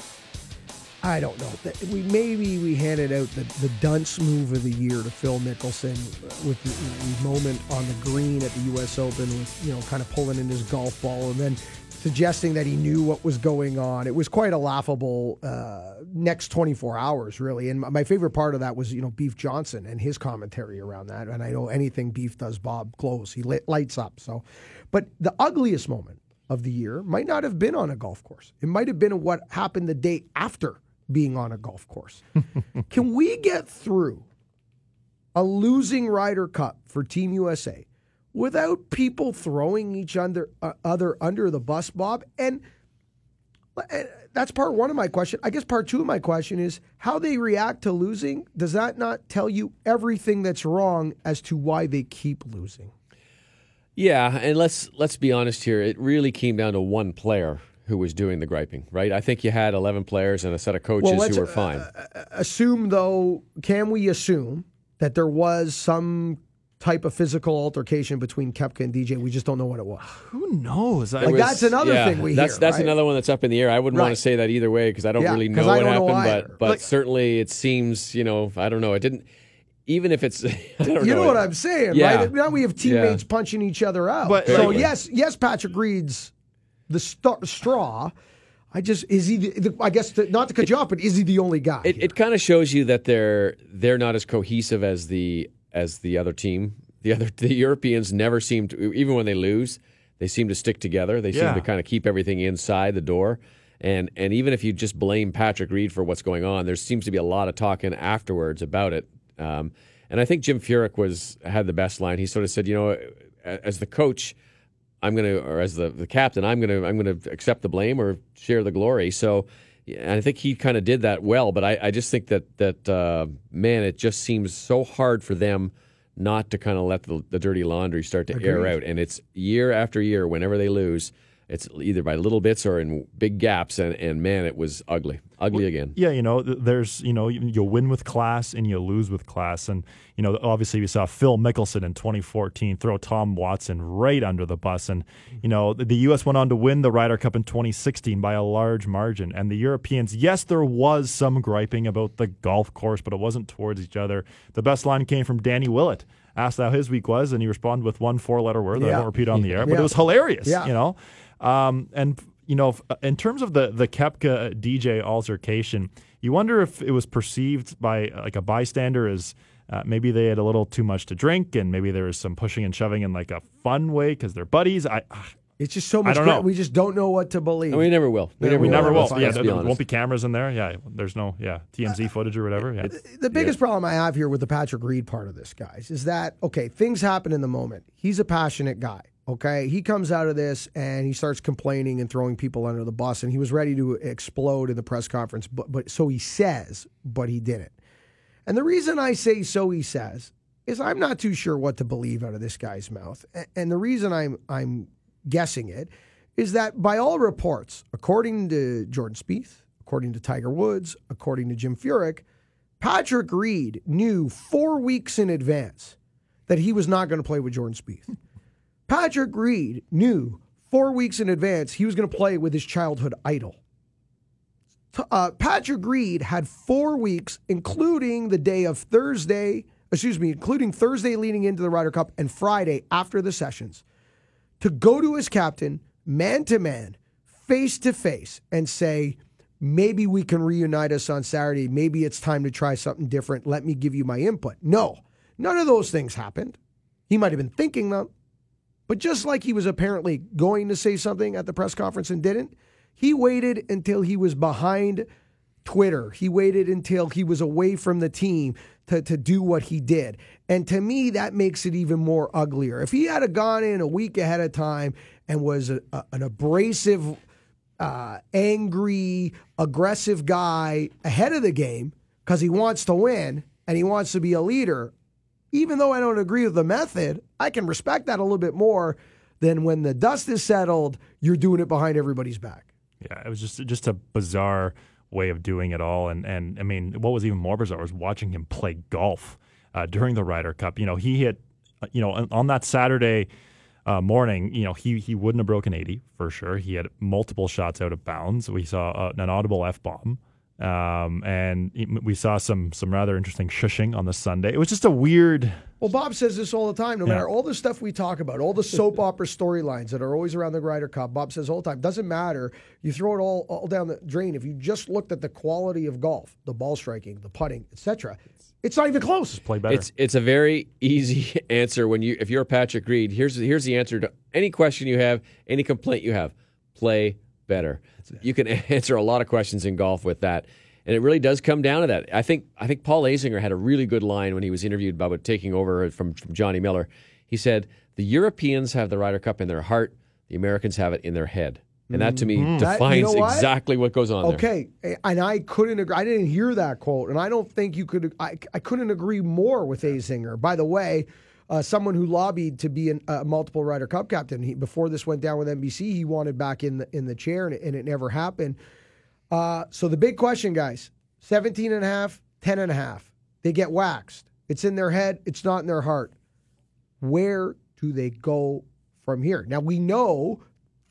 Speaker 2: I don't know. We maybe we handed out the, the dunce move of the year to Phil Mickelson with the, the, moment on the green at the U.S. Open, with you know kind of pulling in his golf ball and then suggesting that he knew what was going on. It was quite a laughable uh, next 24 hours, really. And my favorite part of that was you know Beef Johnston and his commentary around that. And I know anything Beef does, Bob close. He lit, lights up. So But the ugliest moment of the year might not have been on a golf course. It might have been what happened the day after being on a golf course. Can we get through a losing Ryder Cup for Team USA without people throwing each under, uh, other under the bus, Bob? And and that's part one of my question. I guess part two of my question is how they react to losing. Does that not tell you everything that's wrong as to why they keep losing?
Speaker 3: Yeah, and let's let's be honest here. It really came down to one player who was doing the griping, right? I think you had 11 players and a set of coaches
Speaker 2: Well,
Speaker 3: who
Speaker 2: let's,
Speaker 3: were fine.
Speaker 2: uh, assume though, can we assume that there was some type of physical altercation between Koepka and DJ? We just don't know what it was.
Speaker 4: Who knows?
Speaker 2: Like
Speaker 3: was-
Speaker 2: that's another
Speaker 3: yeah,
Speaker 2: thing we
Speaker 3: that's,
Speaker 2: hear.
Speaker 3: That's
Speaker 2: right?
Speaker 3: another one that's up in the air. I wouldn't want to say that either way because I don't
Speaker 2: Yeah,
Speaker 3: really
Speaker 2: 'cause
Speaker 3: know what
Speaker 2: don't know
Speaker 3: happened.
Speaker 2: either.
Speaker 3: but but
Speaker 4: Like-
Speaker 3: certainly it seems, you know, I don't know. It didn't. Even if it's, I don't
Speaker 2: You know
Speaker 3: It-
Speaker 2: what I'm saying,
Speaker 3: Yeah.
Speaker 2: right? Now we have teammates punching each other out.
Speaker 4: But-
Speaker 2: so
Speaker 3: Right.
Speaker 2: yes, yes, Patrick Reed's the st- straw. I just is he? The, the, I guess the, not to cut you off, but is he the only guy?
Speaker 3: It, it kind of shows you that they're they're not as cohesive as the as the other team. The other the Europeans never seem to even when they lose, they seem to stick together. They seem to kind of keep everything inside the door. And and even if you just blame Patrick Reed for what's going on, there seems to be a lot of talking afterwards about it. Um, and I think Jim Furyk was had the best line. He sort of said, you know, as the coach, I'm going to, or as the, the captain, I'm going to, I'm going to accept the blame or share the glory. So, and I think he kind of did that well. But I, I just think that that uh, man, it just seems so hard for them not to kind of let the, the dirty laundry start to air out. And it's year after year, whenever they lose, it's either by little bits or in big gaps. And, and man, it was ugly, ugly again.
Speaker 4: Yeah, you know, there's, you know, you, you win with class and you lose with class. And, you know, obviously we saw Phil Mickelson in 2014 throw Tom Watson right under the bus. And, you know, the, the U.S. went on to win the Ryder Cup in 2016 by a large margin. And the Europeans, yes, there was some griping about the golf course, but it wasn't towards each other. The best line came from Danny Willett. Asked how his week was, and he responded with one four letter word that I won't repeat on the air, but
Speaker 2: Yeah.
Speaker 4: it was hilarious,
Speaker 2: Yeah.
Speaker 4: you know? Um, and you know, in terms of the the Koepka DJ altercation, you wonder if it was perceived by uh, like a bystander as uh, maybe they had a little too much to drink, and maybe there was some pushing and shoving in like a fun way because they're buddies. I
Speaker 2: it's just so much.
Speaker 4: don't know.
Speaker 2: We just don't know what to believe.
Speaker 3: And we never will. We never
Speaker 4: we
Speaker 2: will.
Speaker 4: never
Speaker 2: Let's
Speaker 4: will.
Speaker 2: be
Speaker 4: Yeah,
Speaker 3: Let's
Speaker 4: there,
Speaker 3: be
Speaker 4: there
Speaker 3: honest.
Speaker 4: won't be cameras in there. Yeah, there's no yeah TMZ footage or whatever. Yeah,
Speaker 2: the biggest problem I have here with the Patrick Reed part of this, guys, is that okay, things happen in the moment. He's a passionate guy. Okay, he comes out of this and he starts complaining and throwing people under the bus, and he was ready to explode in the press conference. But but so he says, but he didn't. And the reason I say so he says is I'm not too sure what to believe out of this guy's mouth. And the reason I'm I'm guessing it is that by all reports, according to Jordan Spieth, according to Tiger Woods, according to Jim Furyk, Patrick Reed knew four weeks in advance that he was not going to play with Jordan Spieth. Patrick Reed knew four weeks in advance he was going to play with his childhood idol. Uh, Patrick Reed had four weeks, including the day of Thursday, excuse me, including Thursday leading into the Ryder Cup and Friday after the sessions, to go to his captain, man to man, face to face, and say, maybe we can reunite us on Saturday. Maybe it's time to try something different. Let me give you my input. No, none of those things happened. He might have been thinking them, but just like he was apparently going to say something at the press conference and didn't, he waited until he was behind Twitter. He waited until he was away from the team to, to do what he did. And to me, that makes it even more uglier. If he had gone in a week ahead of time and was a, a- an abrasive, uh, angry, aggressive guy ahead of the game because he wants to win and he wants to be a leader, even though I don't agree with the method, I can respect that a little bit more than when the dust is settled, you're doing it behind everybody's back.
Speaker 4: Yeah, it was just just a bizarre way of doing it all, and and I mean, what was even more bizarre was watching him play golf uh, during the Ryder Cup. You know, he hit, uh, you know, on, that Saturday uh, morning, you know, he he wouldn't have broken eighty for sure. He had multiple shots out of bounds. We saw uh, an audible f bomb Um, and we saw some some rather interesting shushing on the Sunday. It was just a weird.
Speaker 2: Well, Bob says this all the time. No
Speaker 4: Yeah.
Speaker 2: matter all the stuff we talk about, all the soap opera storylines that are always around the Ryder Cup, Bob says all the time, doesn't matter. You throw it all, all down the drain. If you just looked at the quality of golf, the ball striking, the putting, etc., it's not even close.
Speaker 4: Play better.
Speaker 3: It's it's a very easy answer when you if you're Patrick Reed. Here's here's the answer to any question you have, any complaint you have. Play better. You can answer a lot of questions in golf with that, and it really does come down to that. I think I think Paul Azinger had a really good line when he was interviewed about taking over from, from Johnny Miller. He said the Europeans have the Ryder Cup in their heart, the Americans have it in their head, and that to me mm-hmm.
Speaker 2: That- you
Speaker 3: defines
Speaker 2: know what?
Speaker 3: exactly what goes on there.
Speaker 2: Okay, and I couldn't agree. I didn't hear that quote, and I don't think you could. I, I couldn't agree more with Azinger. By the way, uh, someone who lobbied to be a multiple Ryder Cup captain. He, before this went down with NBC, he wanted back in the in the chair, and it, and it never happened. Uh, so the big question, guys: 17 and a half, 10 and a half. They get waxed. It's in their head. It's not in their heart. Where do they go from here? Now we know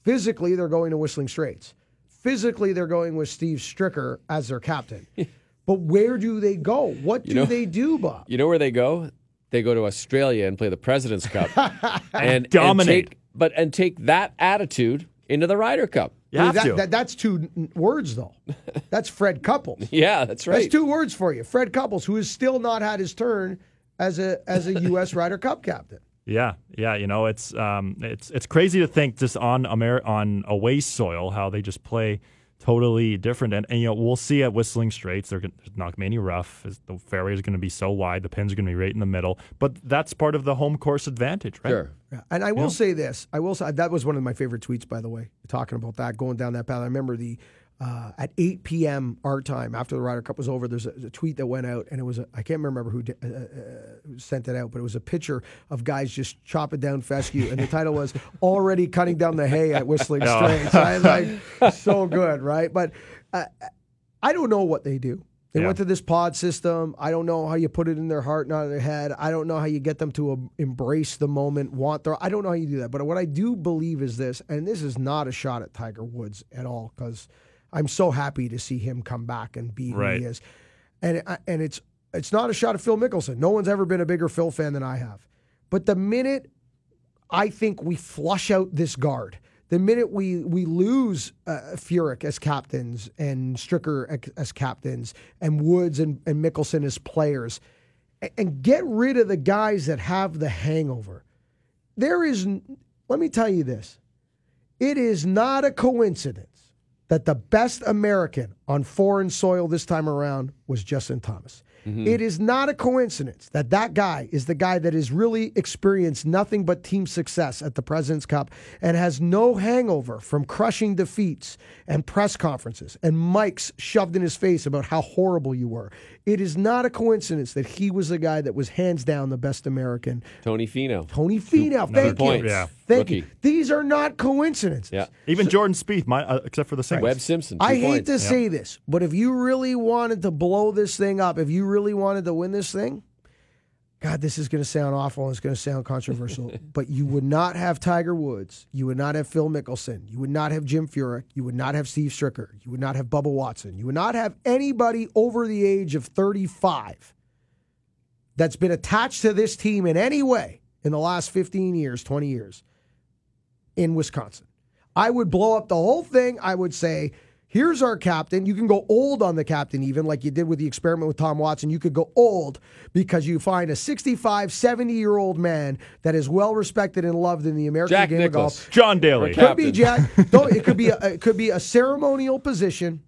Speaker 2: physically they're going to Whistling Straits. Physically they're going with Steve Stricker as their captain. but where do they go? What do
Speaker 3: know-
Speaker 2: they do, Bob?
Speaker 3: You know where they go? They go to Australia and play the President's Cup and
Speaker 4: Dominate.
Speaker 3: And take, but and take that attitude into the Ryder Cup.
Speaker 4: you have
Speaker 2: that,
Speaker 4: to.
Speaker 2: that- that's two n- words, though. That's Fred Couples.
Speaker 3: Yeah, that's right.
Speaker 2: That's two words for you. Fred Couples, who has still not had his turn as a as a U.S. Ryder Cup captain.
Speaker 4: Yeah, yeah, you know, it's um, it's it's crazy to think just on Amer- on away soil how they just play totally different, and, and you know we'll see at Whistling Straits they're gonna, there's not gonna rough. The fairway is going to be so wide, the pins are going to be right in the middle, but that's part of the home course advantage, right?
Speaker 3: Sure.
Speaker 2: Yeah. And I will say this. I will say that was one of my favorite tweets, by the way, talking about that, going down that path. I remember the uh, at 8 p.m. our time after the Ryder Cup was over. There's a, a tweet that went out, and it was a, I can't remember who, uh, uh, who sent it out, but it was a picture of guys just chopping down fescue, and the title was "Already Cutting Down the Hay at Whistling Straits." I was like, so good, right? But uh, I don't know what they do. They
Speaker 4: Yeah.
Speaker 2: went to this pod system. I don't know how you put it in their heart, not in their head. I don't know how you get them to um, embrace the moment, want their. I don't know how you do that. But what I do believe is this, and this is not a shot at Tiger Woods at all, because I'm so happy to see him come back and be who he is. And and it's it's not a shot at Phil Mickelson. No one's ever been a bigger Phil fan than I have. But the minute I think we flush out this guard. The minute we we lose uh, Furyk as captains and Stricker as captains and Woods and, and Mickelson as players, and, and get rid of the guys that have the hangover, there is. Let me tell you this: it is not a coincidence that the best American on foreign soil this time around was Justin Thomas. Mm-hmm. It is not a coincidence that that guy is the guy that has really experienced nothing but team success at the President's Cup and has no hangover from crushing defeats and press conferences and mics shoved in his face about how horrible you were. It is not a coincidence that he was the guy that was hands down the best American.
Speaker 3: Tony Finau.
Speaker 2: Tony Finau, thank you.
Speaker 3: points.
Speaker 4: Yeah.
Speaker 2: Thank you. These are not coincidences.
Speaker 3: Yeah.
Speaker 4: Even Jordan Spieth, my, uh, except for the singles.
Speaker 3: Webb Simpson. two
Speaker 2: I hate
Speaker 3: points.
Speaker 2: to say this, but if you really wanted to blow this thing up, if you really wanted to win this thing, God, this is going to sound awful and it's going to sound controversial, but you would not have Tiger Woods. You would not have Phil Mickelson. You would not have Jim Furyk. You would not have Steve Stricker. You would not have Bubba Watson. You would not have anybody over the age of 35 that's been attached to this team in any way in the last 15 years, 20 years in Wisconsin. I would blow up the whole thing. I would say, here's our captain. You can go old on the captain, even like you did with the experiment with Tom Watson. You could go old because you find a 65, 70 year old man that is well respected and loved in the American
Speaker 3: Jack
Speaker 2: game
Speaker 3: Nicklaus.
Speaker 2: of golf.
Speaker 4: John Daly.
Speaker 2: Could be Jack. It could be a, it could be a ceremonial position,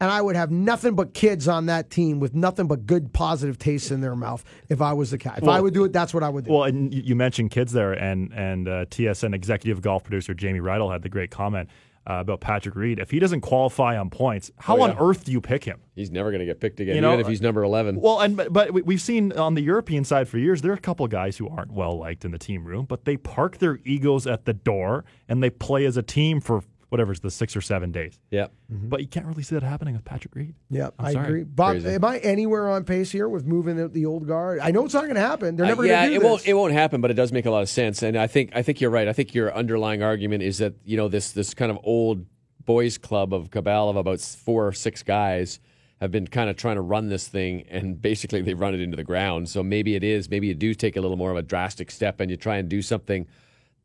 Speaker 2: and I would have nothing but kids on that team with nothing but good positive tastes in their mouth if I was the cat. If I would do it, that's what I would do.
Speaker 4: Well, and you you mentioned kids there, and and uh, TSN executive golf producer Jamie Rydell had the great comment uh, about Patrick Reed. If he doesn't qualify on points, how
Speaker 3: Oh,
Speaker 4: on earth do you pick him?
Speaker 3: He's never going to get picked again,
Speaker 4: You know,
Speaker 3: even if he's number 11.
Speaker 4: Well, and but, but we- we've seen on the European side for years there are a couple guys who aren't well liked in the team room, but they park their egos at the door and they play as a team for whatever's the six or seven days.
Speaker 3: yeah.
Speaker 4: But you can't really see that happening with Patrick Reed.
Speaker 2: Yeah,
Speaker 4: I'm
Speaker 2: I
Speaker 4: sorry.
Speaker 2: agree. Bob,
Speaker 3: Crazy.
Speaker 2: am I anywhere on pace here with moving out the old guard? I know it's not going to happen. They're never
Speaker 3: Uh, yeah,
Speaker 2: going to do
Speaker 3: it
Speaker 2: this.
Speaker 3: won't. It won't happen, but it does make a lot of sense. And I think I think you're right. I think your underlying argument is that you know this this kind of old boys club of cabal of about four or six guys have been kind of trying to run this thing, and basically they've run it into the ground. So maybe it is. Maybe you do take a little more of a drastic step, and you try and do something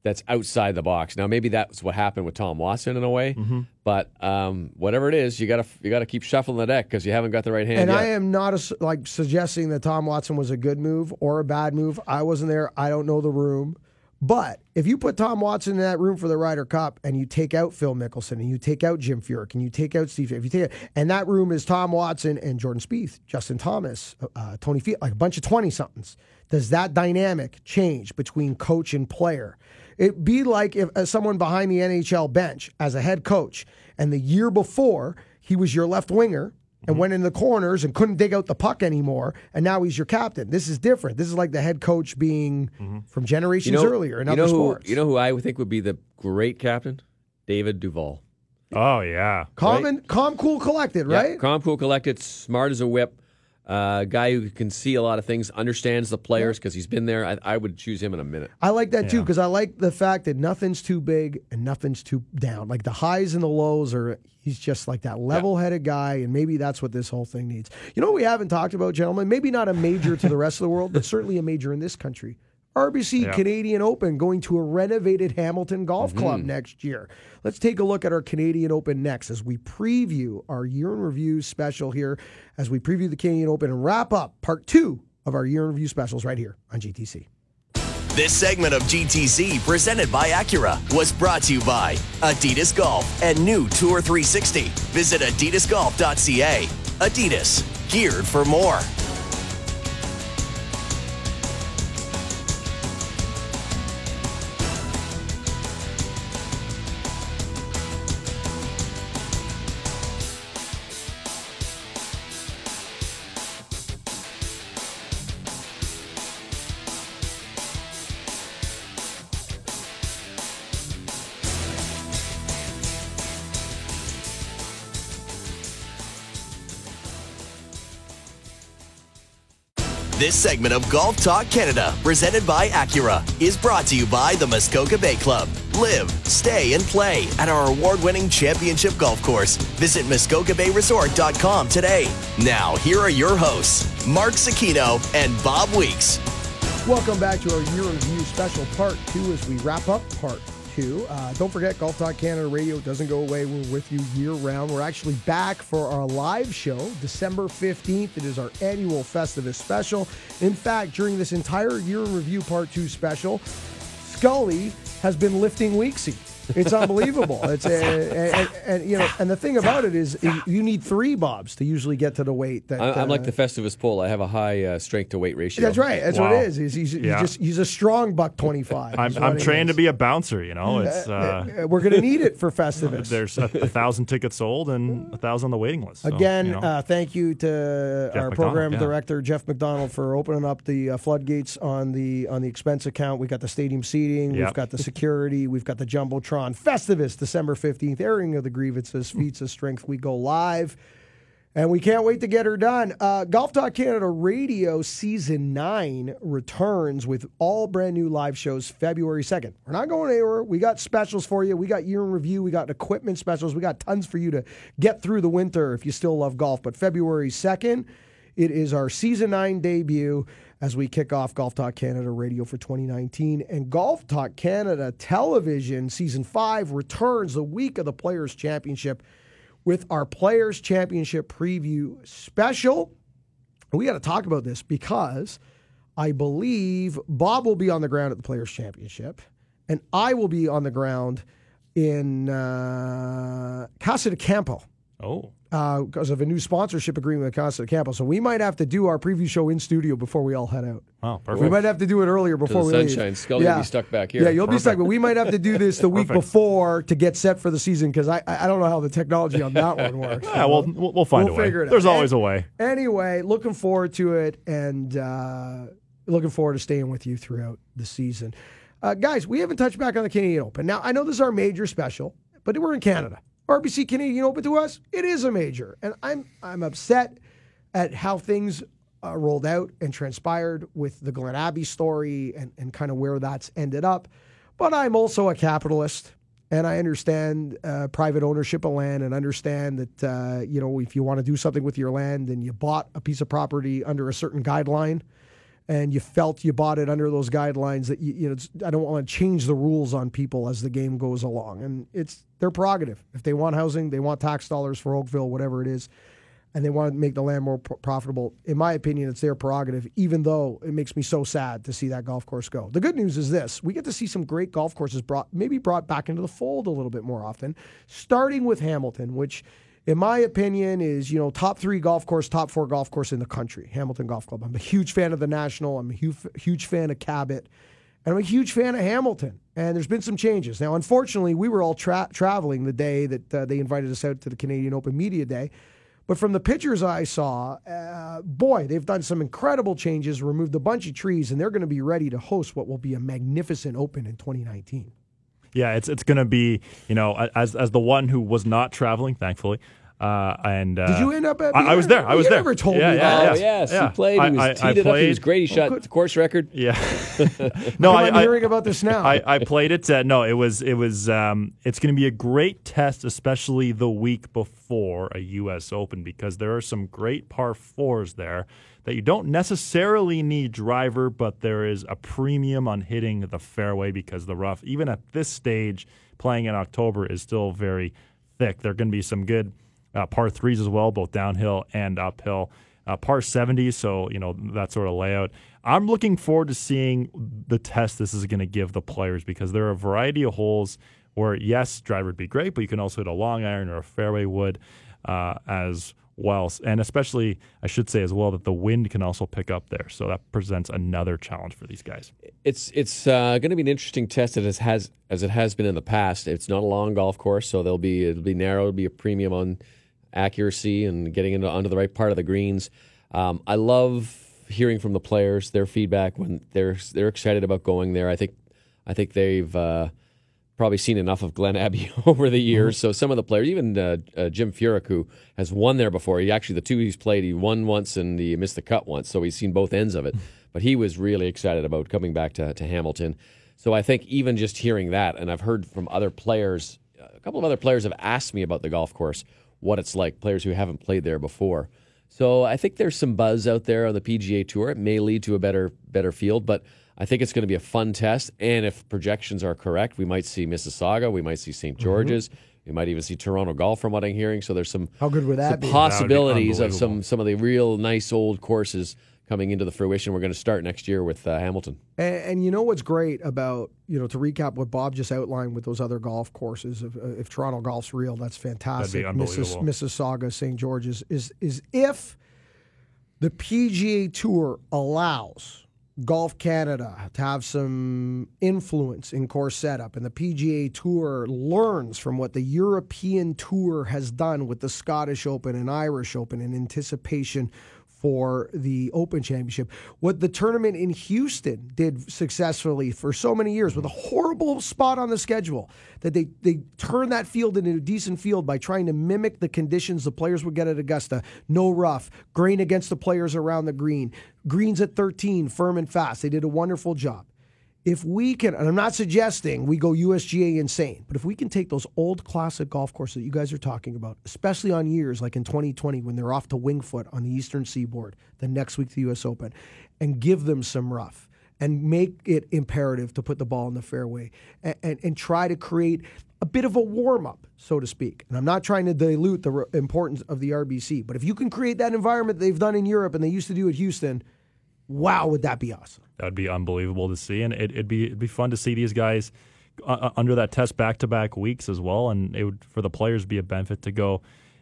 Speaker 3: that's outside the box. Now, maybe that's what happened with Tom Watson in a way,
Speaker 2: Mm-hmm.
Speaker 3: but um, whatever it is, you got to you got to keep shuffling the deck because you haven't got the right hand
Speaker 2: And
Speaker 3: yet.
Speaker 2: I am not a, like suggesting that Tom Watson was a good move or a bad move. I wasn't there. I don't know the room. But if you put Tom Watson in that room for the Ryder Cup and you take out Phil Mickelson and you take out Jim Furyk and you take out Steve, if you take it, and that room is Tom Watson and Jordan Spieth, Justin Thomas, uh, Tony Field, like a bunch of twenty somethings. Does that dynamic change between coach and player? It'd be like if uh, someone behind the NHL bench as a head coach, and the year before he was your left winger and went in the corners and couldn't dig out the puck anymore, and now he's your captain. This is different. This is like the head coach being from generations earlier in
Speaker 3: you
Speaker 2: other
Speaker 3: know who,
Speaker 2: sports.
Speaker 3: You know who I think would be the great captain? David Duval.
Speaker 4: Oh yeah.
Speaker 2: calm
Speaker 3: right?
Speaker 2: and calm, cool, collected,
Speaker 3: Yeah,
Speaker 2: right?
Speaker 3: calm, cool, collected, smart as a whip. Uh, guy who can see a lot of things, understands the players because he's been there. I, I would choose him in a minute.
Speaker 2: I like that too because I like the fact that nothing's too big and nothing's too down. Like the highs and the lows are. He's just like that level-headed guy, and maybe that's what this whole thing needs. You know what we haven't talked about, gentlemen? Maybe not a major to the rest of the world, but certainly a major in this country. RBC
Speaker 4: Yeah.
Speaker 2: Canadian Open going to a renovated Hamilton Golf mm-hmm. Club next year. Let's take a look at our Canadian Open next as we preview our year in review special here, as we preview the Canadian Open and wrap up part two of our year in review specials right here on GTC.
Speaker 1: This segment of GTC, presented by Acura, was brought to you by Adidas Golf and new Tour 360. Visit adidasgolf.ca. Adidas, geared for more. This segment of Golf Talk Canada, presented by Acura, is brought to you by the Muskoka Bay Club. Live, stay, and play at our award winning championship golf course. Visit MuskokaBayResort.com today. Now, here are your hosts, Mark Zecchino and Bob Weeks.
Speaker 2: Welcome back to our year review special part two as we wrap up part Uh, don't forget, Golf Talk Canada Radio doesn't go away. We're with you year round. We're actually back for our live show December 15th. It is our annual Festivus special. In fact, during this entire year in review part two special, Scully has been lifting Weeksy. It's unbelievable. It's a, and, and, you know, and the thing about it is, you need three bobs to usually get to the weight. That
Speaker 3: I, I'm like
Speaker 2: uh,
Speaker 3: the Festivus pole. I have a high uh, strength to weight ratio.
Speaker 2: That's right. That's what it is. He's, he's, he's just he's a strong buck twenty five.
Speaker 4: I'm, I'm trained to be a bouncer. You know, it's uh,
Speaker 2: We're going to need it for Festivus.
Speaker 4: there's a, a thousand tickets sold and a thousand on the waiting list. So,
Speaker 2: Again,
Speaker 4: you know.
Speaker 2: uh, thank you to
Speaker 4: Jeff
Speaker 2: our
Speaker 4: McDonald,
Speaker 2: program
Speaker 4: yeah.
Speaker 2: director Jeff McDonald for opening up the uh, floodgates on the on the expense account. We got the stadium seating, we've got the security, we've got the jumbotron. Festivus, December fifteenth, airing of the grievances, feats of strength. We go live. And we can't wait to get her done. Uh, Golf Talk Canada Radio Season 9 returns with all brand new live shows February 2nd. We're not going anywhere. We got specials for you. We got year in review. We got equipment specials. We got tons for you to get through the winter if you still love golf. But February 2nd, it is our Season 9 debut as we kick off Golf Talk Canada Radio for 2019. And Golf Talk Canada Television Season 5 returns the week of the Players' Championship with our Players Championship preview special. We got to talk about this because I believe Bob will be on the ground at the Players Championship, and I will be on the ground in uh, Casa de Campo
Speaker 4: oh,
Speaker 2: because of a new sponsorship agreement with Casa de Campo. So we might have to do our preview show in studio before we all head out.
Speaker 4: oh,
Speaker 2: We might have to do it earlier before
Speaker 3: the
Speaker 2: we
Speaker 3: sunshine.
Speaker 2: leave.
Speaker 3: Scully will be stuck back here.
Speaker 2: Yeah, you'll be stuck, but we might have to do this the week before to get set for the season because I I don't know how the technology on that one works.
Speaker 4: Yeah, we'll we'll, we'll find
Speaker 2: We'll
Speaker 4: a way.
Speaker 2: figure it out.
Speaker 4: There's always a way.
Speaker 2: Anyway, looking forward to it and uh, looking forward to staying with you throughout the season. Uh, guys, we haven't touched back on the Canadian Open. Now, I know this is our major special, but we're in Canada. RBC Canadian Open to us, it is a major. And I'm, I'm upset at how things uh, rolled out and transpired with the Glen Abbey story and, and kind of where that's ended up. But I'm also a capitalist. and I understand uh, private ownership of land, and understand that uh, you know if you want to do something with your land and you bought a piece of property under a certain guideline, and you felt you bought it under those guidelines, that you, you know I don't want to change the rules on people as the game goes along, and it's their prerogative. If they want housing, they want tax dollars for Oakville, whatever it is and they want to make the land more pro- profitable. In my opinion, it's their prerogative, even though it makes me so sad to see that golf course go. The good news is this we get to see some great golf courses brought, maybe brought back into the fold a little bit more often, starting with Hamilton, which, in my opinion, is, you know, top three golf course, top four golf course in the country, Hamilton Golf Club. I'm a huge fan of the National, I'm a huge, huge fan of Cabot. And I'm a huge fan of Hamilton. And there's been some changes. Now, unfortunately, we were all tra- traveling the day that uh, they invited us out to the Canadian Open Media Day. But from the pictures I saw, uh, boy, they've done some incredible changes, removed a bunch of trees, and they're going to be ready to host what will be a magnificent Open in 2019.
Speaker 4: Yeah, it's it's going to be you know as as the one who was not traveling, thankfully. Uh, and uh,
Speaker 2: did you end up at?
Speaker 4: I, I was there. I was
Speaker 2: you
Speaker 4: there.
Speaker 2: Never told
Speaker 4: yeah,
Speaker 2: me.
Speaker 4: Yeah,
Speaker 2: that.
Speaker 3: Oh yes,
Speaker 4: yeah.
Speaker 3: he played. He was
Speaker 4: I, I,
Speaker 3: teed
Speaker 4: I
Speaker 3: it up. He was great. He shot
Speaker 2: good.
Speaker 3: the course record.
Speaker 4: Yeah. no, I,
Speaker 2: I'm
Speaker 4: I,
Speaker 2: hearing about this now.
Speaker 4: I, I played it. Uh, no, it was it was um, it's going to be a great test, especially the week before a U.S. Open, because there are some great par fours there that you don't necessarily need driver, but there is a premium on hitting the fairway because the rough, even at this stage, playing in October is still very thick. There are going to be some good uh, par threes as well, both downhill and uphill. Uh, par 70, so you know that sort of layout. I'm looking forward to seeing the test this is going to give the players because there are a variety of holes where yes, driver would be great, but you can also hit a long iron or a fairway wood uh, as well, and especially I should say as well that the wind can also pick up there, so that presents another challenge for these guys.
Speaker 3: It's it's uh, going to be an interesting test as it has as it has been in the past. It's not a long golf course, so there'll be it'll be narrow. It'll be a premium on accuracy and getting into onto the right part of the greens. Um, I love hearing from the players their feedback when they're they're excited about going there. I think I think they've uh, probably seen enough of Glen Abbey over the years. So some of the players, even uh, uh, Jim Furyk, who has won there before, he actually the two he's played, he won once and he missed the cut once. So he's seen both ends of it. But he was really excited about coming back to, to Hamilton. So I think even just hearing that, and I've heard from other players, a couple of other players have asked me about the golf course, what it's like, players who haven't played there before. So I think there's some buzz out there on the PGA Tour. It may lead to a better better field, but I think it's going to be a fun test. And if projections are correct, we might see Mississauga, we might see St. Mm-hmm. George's, we might even see Toronto Golf, from what I'm hearing. So there's some
Speaker 2: How good would that
Speaker 3: some
Speaker 2: be?
Speaker 3: possibilities of some some of the real nice old courses coming into the fruition. We're going to start next year with uh, Hamilton.
Speaker 2: And, and you know what's great about you know to recap what Bob just outlined with those other golf courses. If, uh, if Toronto golf's real, that's fantastic.
Speaker 4: unbelievable.
Speaker 2: Mississauga, St. George's is is if the PGA Tour allows Golf Canada to have some influence in course setup, and the PGA Tour learns from what the European Tour has done with the Scottish Open and Irish Open in anticipation for the Open Championship. What the tournament in Houston did successfully for so many years with a horrible spot on the schedule that they, they turned that field into a decent field by trying to mimic the conditions the players would get at Augusta. No rough, grain against the players around the green, greens at 13, firm and fast. They did a wonderful job if we can, and I'm not suggesting we go USGA insane, but if we can take those old classic golf courses that you guys are talking about, especially on years like in 2020 when they're off to Winged Foot on the Eastern Seaboard, the next week the U.S. Open, and give them some rough and make it imperative to put the ball in the fairway and, and, and try to create a bit of a warm up, so to speak. And I'm not trying to dilute the importance of the RBC, but if you can create that environment they've done in Europe and they used to do at Houston, wow, would that be awesome?
Speaker 4: That would be unbelievable to see, and it, it'd be it'd be fun to see these guys uh, uh, under that test back to back weeks as well, and it would for the players be a benefit to go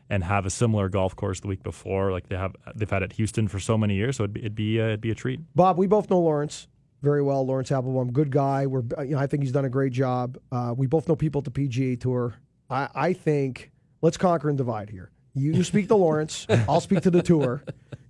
Speaker 4: and have a similar golf course the week before, like they have they've had at Houston for so many years. So it'd be it'd be, uh, it'd be a treat.
Speaker 2: Bob, we both know Laurence very well. Laurence Applebaum, good guy. We're, you know, I think he's done a great job. Uh, we both know people at the PGA Tour. I, I think let's conquer and divide here. You, you speak to Laurence. I'll speak to the tour.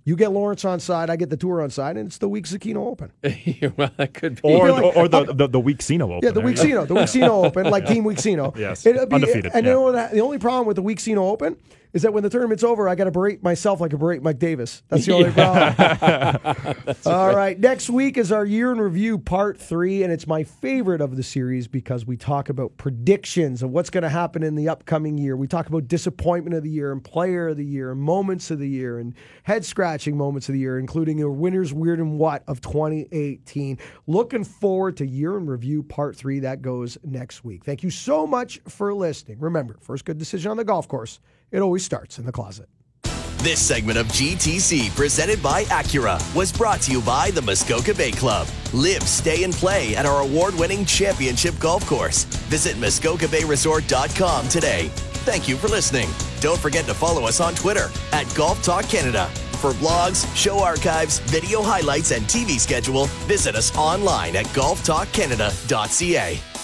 Speaker 2: You get Laurence on side. I get the tour on side, and it's the week Zecchino Open.
Speaker 3: well, that could be.
Speaker 4: Or,
Speaker 2: like-
Speaker 4: or, or the, the the Weeksino Open.
Speaker 2: Yeah, the
Speaker 4: There you go.
Speaker 2: Weeksino, the Weeksino Open, like Team Weeksino.
Speaker 4: Yes,
Speaker 2: It'll be-
Speaker 4: undefeated,
Speaker 2: And
Speaker 4: yeah.
Speaker 2: you know what, the only problem with the Weeksino Open is that when the tournament's over, I got to berate myself like I berate Mike Davis. That's the only problem. All right. Next week is our year in review part three, and it's my favorite of the series because we talk about predictions of what's going to happen in the upcoming year. We talk about disappointment of the year and player of the year and moments of the year and head scratching moments of the year, including a winner's weird and what of 2018. Looking forward to year in review part three. That goes next week. Thank you so much for listening. Remember, first good decision on the golf course it always starts in the closet.
Speaker 1: This segment of GTC, presented by Acura, was brought to you by the Muskoka Bay Club. Live, stay, and play at our award winning championship golf course. Visit MuskokaBayResort.com today. Thank you for listening. Don't forget to follow us on Twitter at Golf Talk Canada. For blogs, show archives, video highlights, and TV schedule, visit us online at golftalkcanada.ca.